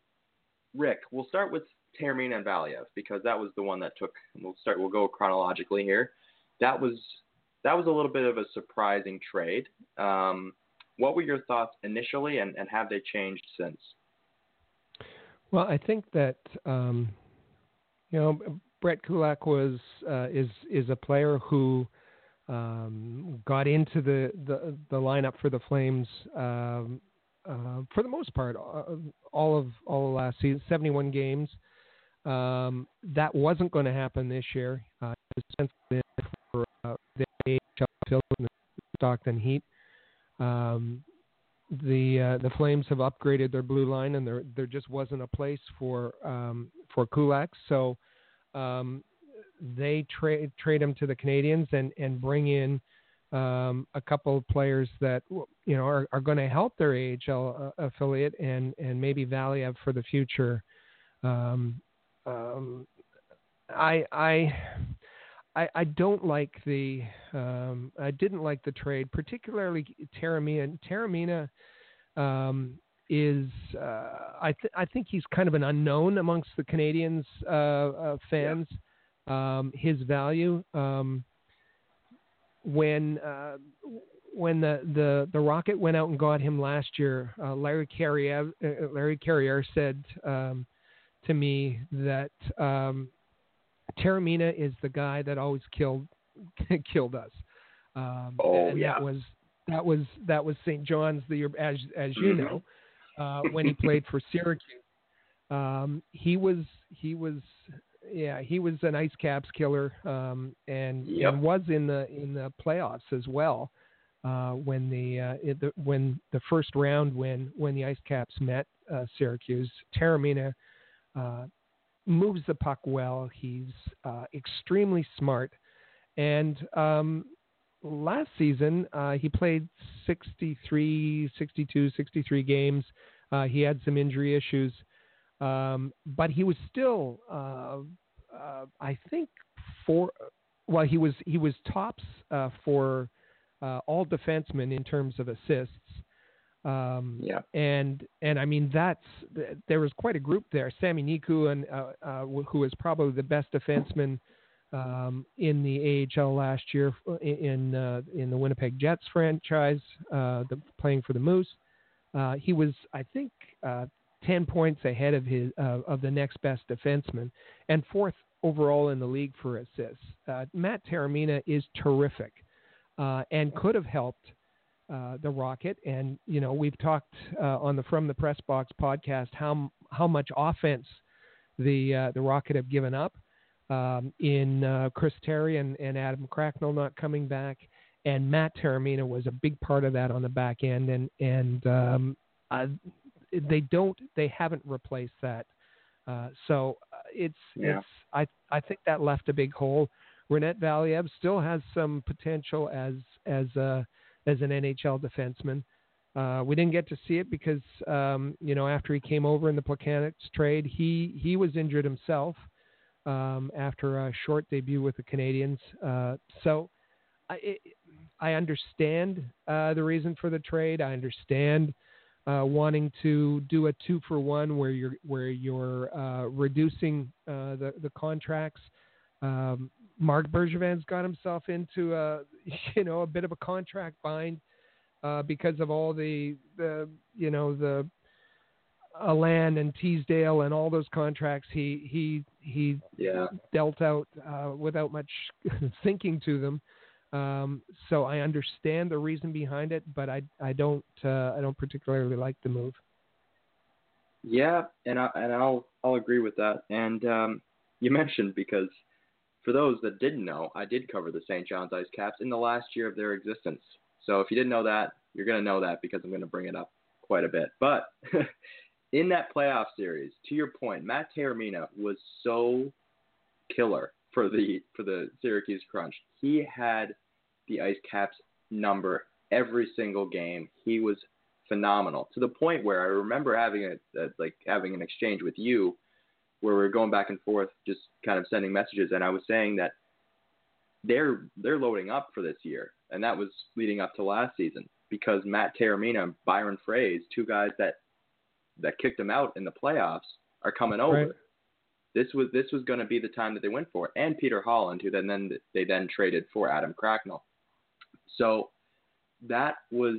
Rick, we'll start with Taormina and Valiev because that was the one that took. We'll start. We'll go chronologically here. That was that was a little bit of a surprising trade. Um, what were your thoughts initially, and, and have they changed since? Well, I think that um, you know Brett Kulak was uh, is is a player who um, got into the, the, the lineup for the Flames um, uh, for the most part uh, all of all of last season, 71 games. Um, that wasn't going to happen this year. Uh, for uh, the the Stockton Heat. Um, the uh, the Flames have upgraded their blue line, and there there just wasn't a place for um, for Kulak, so um, they trade trade him to the Canadiens and and bring in um, a couple of players that you know are, are going to help their AHL uh, affiliate and and maybe Valiev for the future. Um, um, I I I, don't like the um, I didn't like the trade, particularly Taormina. Taormina um, is uh, I th- I think he's kind of an unknown amongst the Canadiens uh, uh, fans. Yeah. Um, his value um, when uh, when the, the the Rocket went out and got him last year, uh, Larry Carrière uh, Larry Carrière said um, to me that um, Taormina is the guy that always killed killed us. Um, oh and yeah. That was that was that was St. John's the year as as you mm-hmm. know uh, when he played for Syracuse. Um, he was he was yeah he was an ice caps killer um, and, yep. and was in the in the playoffs as well. Uh, when the, uh, it, the, when the first round when when the Ice Caps met uh, Syracuse, Taormina uh, moves the puck well. He's uh, extremely smart. And um, last season, uh, he played 63, 62, 63 games. Uh, he had some injury issues, um, but he was still, uh, uh, I think, for well, he was he was tops uh, for all defensemen in terms of assists. Um, yeah. And and I mean that's there was quite a group there. Sami Niku and uh, uh, who was probably the best defenseman um, in the AHL last year in uh, in the Winnipeg Jets franchise, uh, the, playing for the Moose. Uh, he was I think uh, ten points ahead of his of the next best defenseman and fourth overall in the league for assists. Matt Taormina is terrific and could have helped uh, the rocket. And you know, we've talked uh, on the From the Press Box podcast how how much offense the uh, the rocket have given up um, in uh, Chris Terry and, and Adam Cracknell not coming back. And Matt Taormina was a big part of that on the back end, and and um, they don't they haven't replaced that. Uh, so it's yeah. it's I I think that left a big hole. Rinat Valiev still has some potential as as a as an NHL defenseman. Uh, we didn't get to see it because um, you know after he came over in the Plekanec trade, he he was injured himself um, after a short debut with the Canadiens. Uh, so I it, I understand uh, the reason for the trade. I understand uh, wanting to do a two for one where you're where you're uh, reducing uh, the the contracts. Um, Marc Bergevin's got himself into a you know a bit of a contract bind uh, because of all the the you know the Alan and Teasdale and all those contracts he he he yeah. dealt out uh, without much thinking to them. Um, so I understand the reason behind it, but I I don't uh, I don't particularly like the move. Yeah, and I and I'll I'll agree with that. And um, you mentioned because for those that didn't know, I did cover the St. John's Ice Caps in the last year of their existence. So if you didn't know that, you're going to know that because I'm going to bring it up quite a bit. But in that playoff series, to your point, Matt Taormina was so killer for the for the Syracuse Crunch. He had the Ice Caps number every single game. He was phenomenal to the point where I remember having a, a like having an exchange with you where we are going back and forth, just kind of sending messages, and I was saying that they're they're loading up for this year, and that was leading up to last season because Matt Taormina and Byron Froese, two guys that that kicked them out in the playoffs, are coming over. Right. This was this was going to be the time that they went for it, and Peter Holland, who then then they then traded for Adam Cracknell. So that was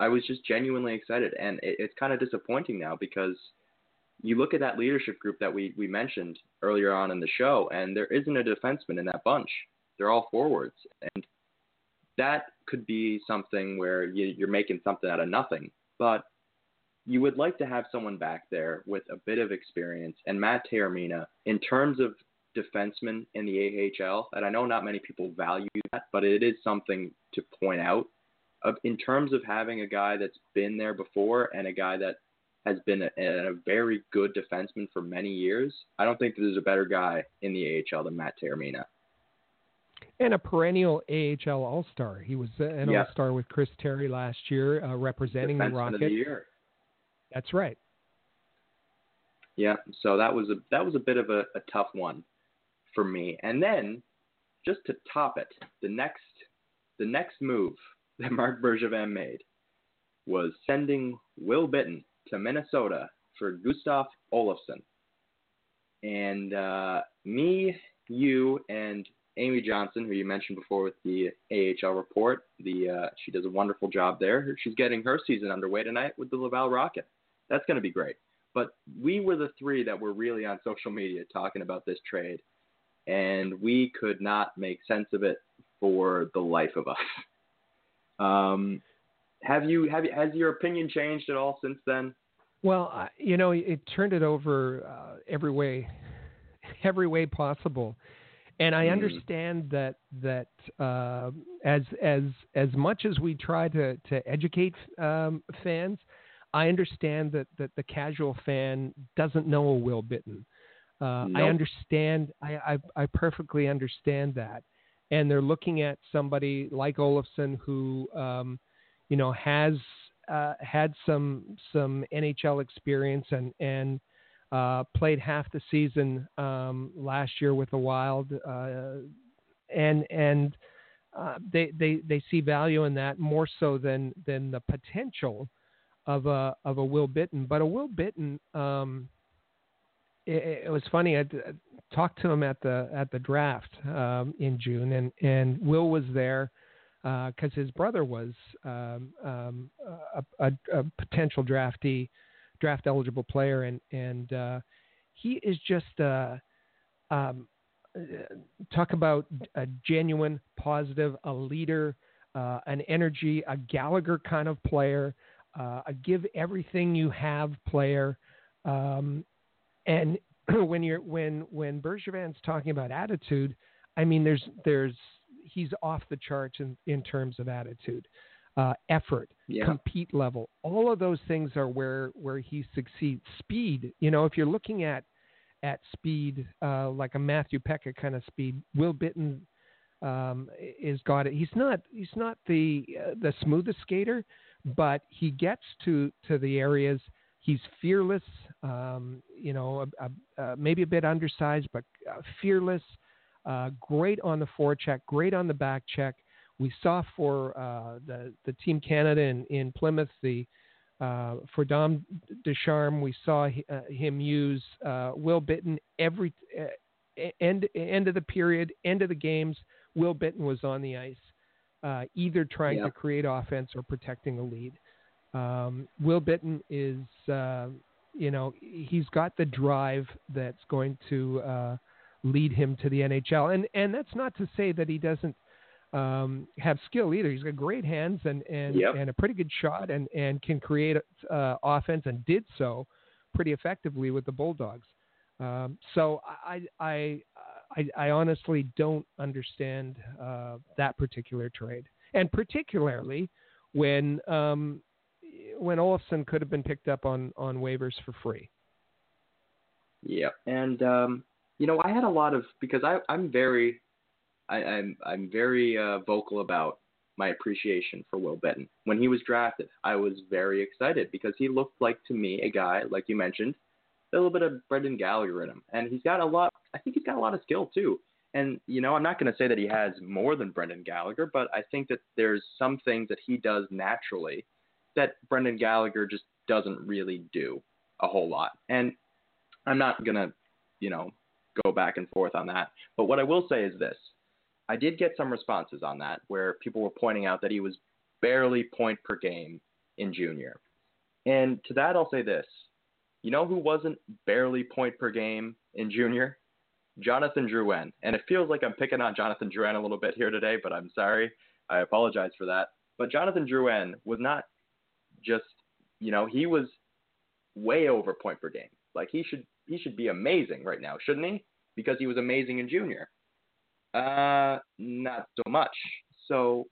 I was just genuinely excited, and it, it's kind of disappointing now because you look at that leadership group that we we mentioned earlier on in the show, and there isn't a defenseman in that bunch. They're all forwards, and that could be something where you, you're making something out of nothing. But you would like to have someone back there with a bit of experience. And Matt Taormina, in terms of defensemen in the AHL, and I know not many people value that, but it is something to point out. In terms of having a guy that's been there before and a guy that has been a, a very good defenseman for many years, I don't think there's a better guy in the AHL than Matt Taormina and a perennial AHL All Star. He was an All Star with Chris Terry last year, uh, representing Defenseman the Rocket. Of the year. That's right. Yeah, so that was a that was a bit of a, a tough one for me. And then, just to top it, the next the next move that Marc Bergevin made was sending Will Bitton to Minnesota for Gustav Olofsson. And uh, me, you, and Amy Johnson, who you mentioned before with the AHL report, the uh, she does a wonderful job there. She's getting her season underway tonight with the Laval Rocket. That's going to be great. But we were the three that were really on social media talking about this trade, and we could not make sense of it for the life of us. Um, have you have you, has your opinion changed at all since then? Well, you know, it turned it over uh, every way, every way possible and I mm. understand that that uh, as as as much as we try to to educate um, fans, I understand that that the casual fan doesn't know a Will Bitton. Uh, nope. I understand. I, I I perfectly understand that, and they're looking at somebody like Olofsson who, um, you know, has uh, had some some NHL experience and and uh, played half the season um, last year with the Wild, uh, and and uh, they they they see value in that more so than than the potential of a of a Will Bitton, But a Will Bitton. um, it, it, was funny. I talked to him at the at the draft um, in June, and and Will was there because uh, his brother was um, um, a, a, a potential draftee draft eligible player, and and uh, he is just uh, um, talk about a genuine, positive, a leader, uh, an energy, a Gallagher kind of player, uh, a give everything you have player, um, and when you're when when Bergevin's talking about attitude, I mean there's there's he's off the charts in, in terms of attitude uh, effort, yeah. compete level. All of those things are where where he succeeds. Speed, you know, if you're looking at at speed, uh, like a Matthew Peca kind of speed, Will Bitton um, is got it. He's not he's not the uh, the smoothest skater, but he gets to to the areas. He's fearless, um, you know, a, a, maybe a bit undersized, but uh, fearless. Uh, great on the forecheck, great on the back check we saw for uh, the the Team Canada in, in Plymouth the uh, for Dom Ducharme, we saw uh, him use uh, Will Bitton every end end of the period, end of the games. Will Bitton was on the ice, uh, either trying yeah. to create offense or protecting a lead. Um, Will Bitton is, you know, he's got the drive that's going to lead him to the NHL, and and that's not to say that he doesn't um, have skill either. He's got great hands and and, yep. and a pretty good shot and and can create uh, offense and did so pretty effectively with the Bulldogs. Um, so I, I, I, I, honestly don't understand uh, that particular trade, and particularly when um, when Olofsson could have been picked up on on waivers for free. Yeah, and um, you know I had a lot of because I I'm very I, am I'm, I'm very uh, vocal about my appreciation for Will Bitton. When he was drafted, I was very excited because he looked like to me a guy like you mentioned a little bit of Brendan Gallagher in him, and he's got a lot. I think he's got a lot of skill too. And you know, I'm not going to say that he has more than Brendan Gallagher, but I think that there's some things that he does naturally that Brendan Gallagher just doesn't really do a whole lot. And I'm not going to, you know, go back and forth on that. But what I will say is this: I did get some responses on that where people were pointing out that he was barely point per game in junior. And to that, I'll say this you know who wasn't barely point per game in junior? Jonathan Drouin. And it feels like I'm picking on Jonathan Drouin a little bit here today, but I'm sorry. I apologize for that. But Jonathan Drouin was not just, you know, he was way over point per game. Like he should he should be amazing right now, shouldn't he? Because he was amazing in junior. Uh, not so much. So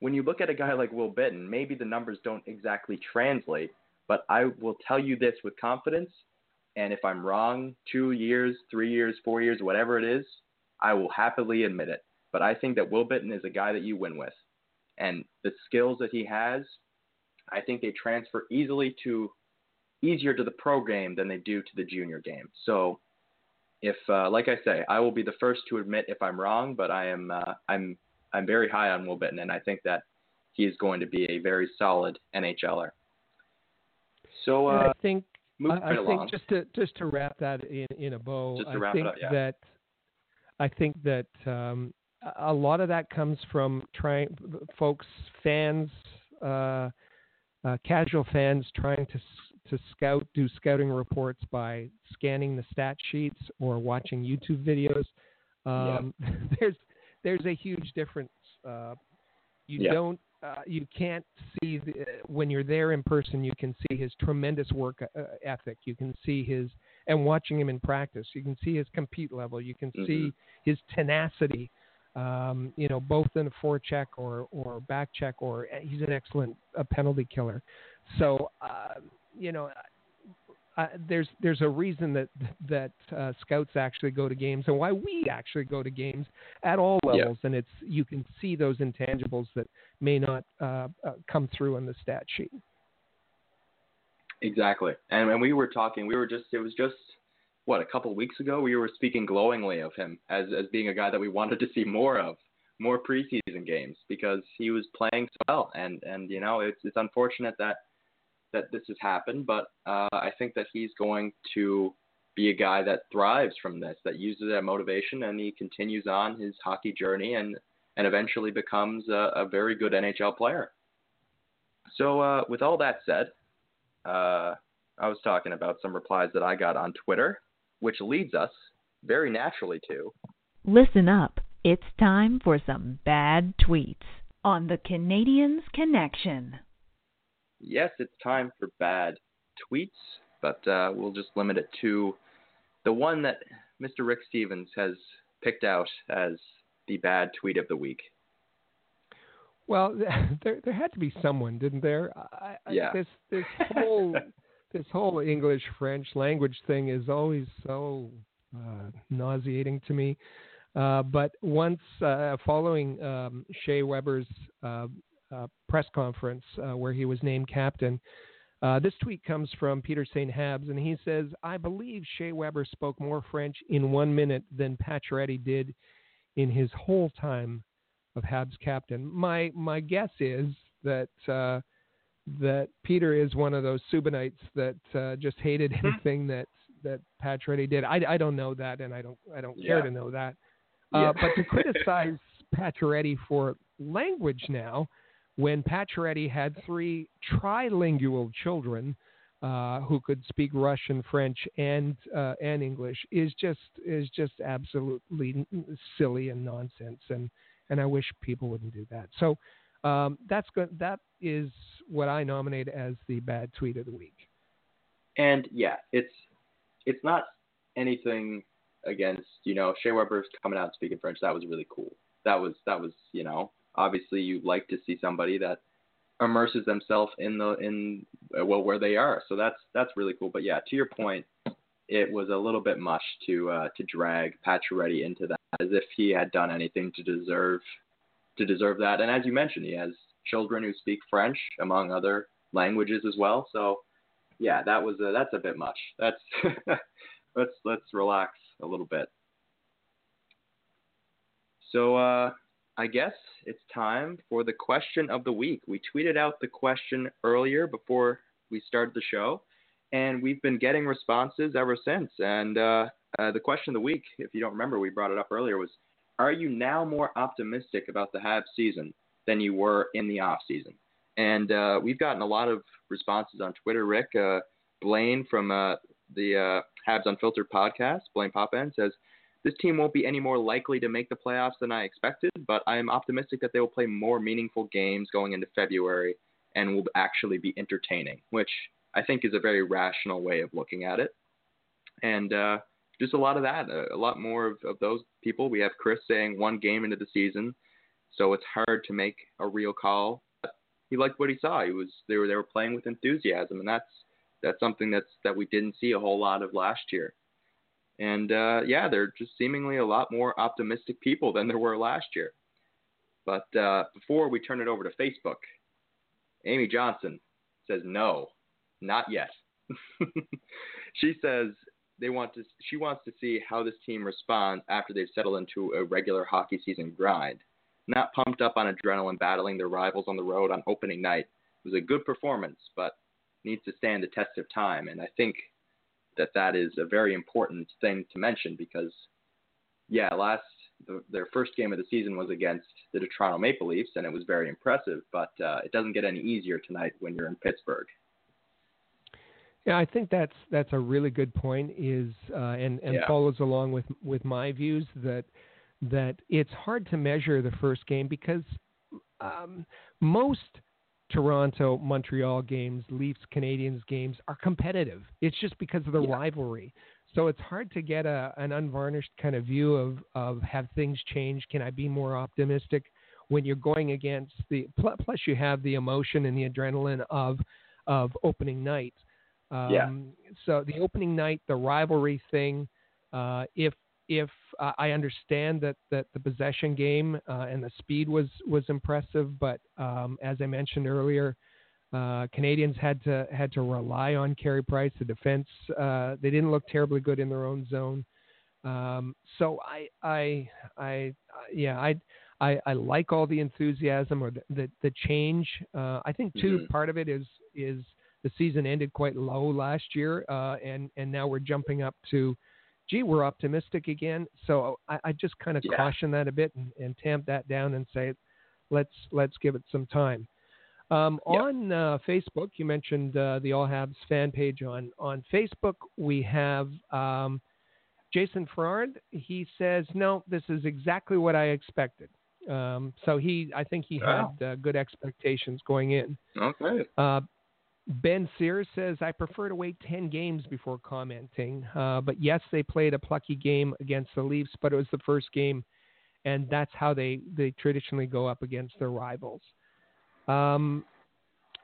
when you look at a guy like Will Bitton, maybe the numbers don't exactly translate, but I will tell you this with confidence. And if I'm wrong, two years, three years, four years, whatever it is, I will happily admit it. But I think that Will Bitton is a guy that you win with. And the skills that he has, I think they transfer easily to easier to the pro game than they do to the junior game. So if uh, like I say, I will be the first to admit if I'm wrong, but I am uh, I'm I'm very high on Will Bitton and I think that he is going to be a very solid NHLer. So uh, I think I, think just to just to wrap that in in a bow, I think up, yeah. that I think that um, a lot of that comes from trying folks, fans, uh, uh, casual fans trying to to scout, do scouting reports by scanning the stat sheets or watching YouTube videos. Um, yeah. there's there's a huge difference. Uh, you yeah. don't uh, you can't see the, when you're there in person. You can see his tremendous work uh, ethic. You can see his and watching him in practice. You can see his compete level. You can mm-hmm. see his tenacity. Um, you know, both in a forecheck or or back check, or uh, he's an excellent uh, penalty killer. So, uh, you know, uh, there's there's a reason that that uh, scouts actually go to games and why we actually go to games at all levels. Yeah. and it's you can see those intangibles that may not uh, uh, come through on the stat sheet. Exactly. And when we were talking we were just it was just what a couple of weeks ago we were speaking glowingly of him as as being a guy that we wanted to see more of more preseason games because he was playing so well. And and you know it's it's unfortunate that that this has happened, but uh, I think that he's going to be a guy that thrives from this, that uses that motivation, and he continues on his hockey journey and and eventually becomes a, a very good NHL player. So, uh, with all that said, uh, I was talking about some replies that I got on Twitter, which leads us very naturally to listen up. It's time for some bad tweets on the Canadiens Connection yes, it's time for bad tweets, but uh, we'll just limit it to the one that Mr. Rick Stevens has picked out as the bad tweet of the week. Well, there there had to be someone, didn't there? I, yeah. this this whole this whole English French language thing is always so uh, nauseating to me. Uh, but once uh, following um, Shea Weber's uh, uh, press conference uh, where he was named captain. Uh, this tweet comes from Peter St. Habs, and he says, I believe Shea Weber spoke more French in one minute than Pacioretty did in his whole time of Habs captain. My my guess is that uh, that Peter is one of those Subbanites that uh, just hated hmm. anything that that Pacioretty did. I, I don't know that, and I don't I don't care yeah. to know that. Uh, But to criticize Pacioretty for language now, when Pacioretty had three trilingual children uh, who could speak Russian, French, and uh, and English is just is just absolutely silly and nonsense, and and I wish people wouldn't do that. So um, that's good. That is what I nominate as the bad tweet of the week. And yeah, it's it's not anything against you know Shea Weber's coming out speaking French. That was really cool. That was that was you know obviously you'd like to see somebody that immerses themselves in the in well where they are. So that's that's really cool. But yeah, to your point, it was a little bit much to uh, to drag Pacioretty into that as if he had done anything to deserve to deserve that. And as you mentioned, he has children who speak French among other languages as well. So yeah, that was a, that's a bit much. That's let's let's relax a little bit. So uh, I guess it's time for the question of the week. We tweeted out the question earlier before we started the show, and we've been getting responses ever since. And uh, uh, the question of the week, if you don't remember, we brought it up earlier, was: Are you now more optimistic about the Habs season than you were in the off season? And uh, we've gotten a lot of responses on Twitter. Rick uh, Blaine from uh, the uh, Habs Unfiltered podcast, Blaine Poppen, says, This team won't be any more likely to make the playoffs than I expected, but I am optimistic that they will play more meaningful games going into February and will actually be entertaining, which I think is a very rational way of looking at it. And uh, just a lot of that, a, lot more of, of those people. We have Chris saying one game into the season, so it's hard to make a real call. He liked what he saw. He was they were they were playing with enthusiasm, and that's that's something that's that we didn't see a whole lot of last year. And uh, yeah, they're just seemingly a lot more optimistic people than there were last year. But uh, before we turn it over to Facebook, Amy Johnson says no, not yet. she says they want to. She wants to see how this team responds after they've settled into a regular hockey season grind. Not pumped up on adrenaline, battling their rivals on the road on opening night. It was a good performance, but needs to stand the test of time. And I think that that is a very important thing to mention because, yeah, last the, their first game of the season was against the Toronto Maple Leafs, and it was very impressive. But uh, it doesn't get any easier tonight when you're in Pittsburgh. Yeah, I think that's that's a really good point. Is uh, and and yeah. follows along with with my views that that it's hard to measure the first game because um, most Toronto, Montreal games, Leafs, Canadiens games are competitive. It's just because of the yeah. rivalry. So it's hard to get a, an unvarnished kind of view of, of have things changed? Can I be more optimistic when you're going against the plus you have the emotion and the adrenaline of of opening night. Um, yeah. So the opening night, the rivalry thing. Uh, if if uh, I understand that, that the possession game uh, and the speed was was impressive, but um, as I mentioned earlier, uh, Canadiens had to had to rely on Carey Price. The defense uh, they didn't look terribly good in their own zone. Um, so I I I yeah I. I, I like all the enthusiasm or the the, the change. Uh, I think too mm-hmm. part of it is is the season ended quite low last year, uh, and and now we're jumping up to gee, we're optimistic again. So I, I just kind of yeah. caution that a bit and, and, tamp that down and say, let's let's give it some time. Um, yep. On uh, Facebook, you mentioned uh, the All Habs fan page on on Facebook. We have um, Jason Ferrard. He says, "No, this is exactly what I expected." Um, so he, I think he wow. had uh, good expectations going in. Okay. Ben Sears says, I prefer to wait 10 games before commenting. Uh, but yes, they played a plucky game against the Leafs, but it was the first game, and that's how they, they traditionally go up against their rivals. Um,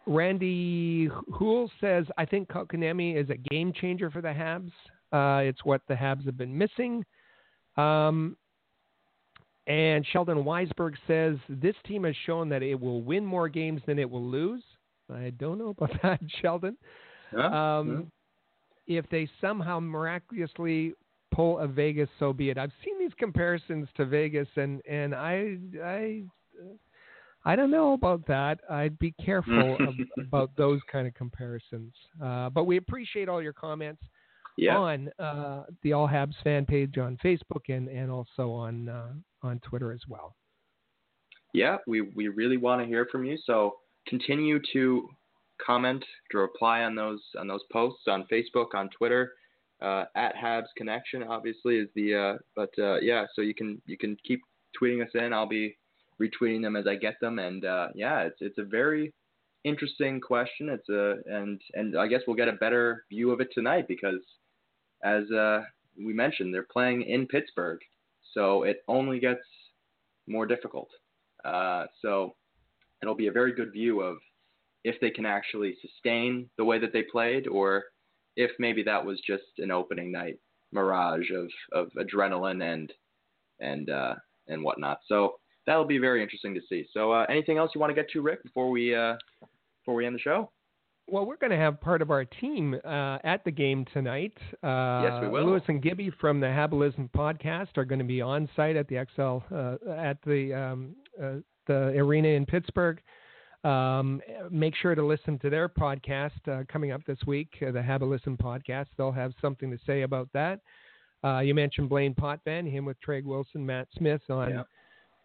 Randy Hool says, I think Kotkaniemi is a game changer for the Habs. Uh, it's what the Habs have been missing. Um, and Sheldon Weisberg says, this team has shown that it will win more games than it will lose. I don't know about that, Sheldon. Yeah, um, yeah. If they somehow miraculously pull a Vegas, so be it. I've seen these comparisons to Vegas, and and I I I don't know about that. I'd be careful of, about those kind of comparisons. Uh, but we appreciate all your comments yeah. on uh, the All Habs fan page on Facebook and and also on uh, on Twitter as well. Yeah, we we really want to hear from you. So continue to comment, to reply on those on those posts on Facebook, on Twitter. Uh, at Habs Connection, obviously, is the. Uh, but uh, yeah, so you can you can keep tweeting us in. I'll be retweeting them as I get them, and uh, yeah, it's it's a very interesting question. It's a and and I guess we'll get a better view of it tonight because as uh, we mentioned, they're playing in Pittsburgh, so it only gets more difficult. Uh, so it'll be a very good view of if they can actually sustain the way that they played, or if maybe that was just an opening night mirage of, of adrenaline and and uh, and whatnot. So that'll be very interesting to see. So uh, anything else you want to get to, Rick, before we uh, before we end the show? Well, we're going to have part of our team uh, at the game tonight. Uh, yes, we will. Lewis and Gibby from the Habelism podcast are going to be on site at the XL uh, at the um, uh, the arena in Pittsburgh. Um, make sure to listen to their podcast uh, coming up this week, uh, the Habelism podcast. They'll have something to say about that. you mentioned Blaine Potvin, him with Craig Wilson, Matt Smith on. Yep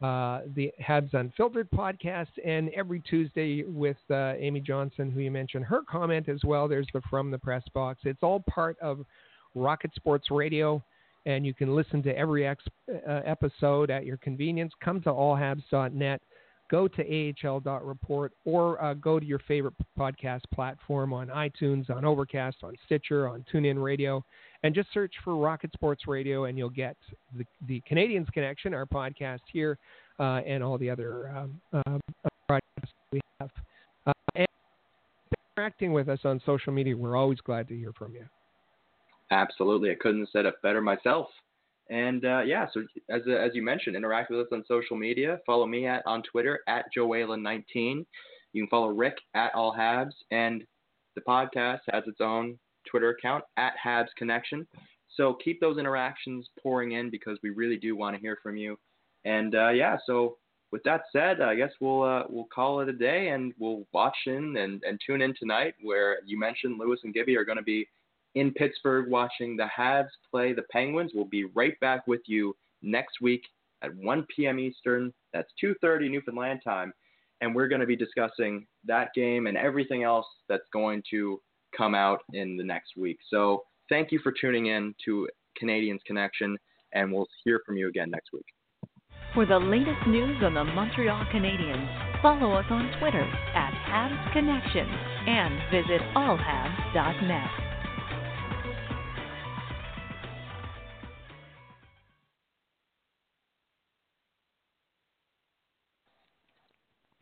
uh, the Habs Unfiltered podcast, and every Tuesday with uh, Amy Johnson, who you mentioned her comment as well. There's the From the Press Box. It's all part of Rocket Sports Radio, and you can listen to every ex- uh, episode at your convenience. Come to allhabs.net, go to ahl.report, or uh, go to your favorite podcast platform on iTunes, on Overcast, on Stitcher, on TuneIn Radio and just search for Rocket Sports Radio, and you'll get the, the Canadiens Connection, our podcast here, uh, and all the other um, uh, broadcasts we have. Uh, and interacting with us on social media, we're always glad to hear from you. Absolutely, I couldn't have said it better myself. And uh, yeah, so as as you mentioned, interact with us on social media. Follow me at on Twitter at Joella19. You can follow Rick at All Habs, and the podcast has its own Twitter account at Habs Connection. So keep those interactions pouring in because we really do want to hear from you. And uh, yeah, so with that said, I guess we'll uh, we'll call it a day and we'll watch in and, and tune in tonight where you mentioned Lewis and Gibby are going to be in Pittsburgh watching the Habs play the Penguins. We'll be right back with you next week at 1 p.m. Eastern. That's 2:30 Newfoundland time, and we're going to be discussing that game and everything else that's going to come out in the next week. So thank you for tuning in to Canadiens Connection, and we'll hear from you again next week. For the latest news on the Montreal Canadiens, follow us on Twitter at Habs Connection and visit allhabs.net.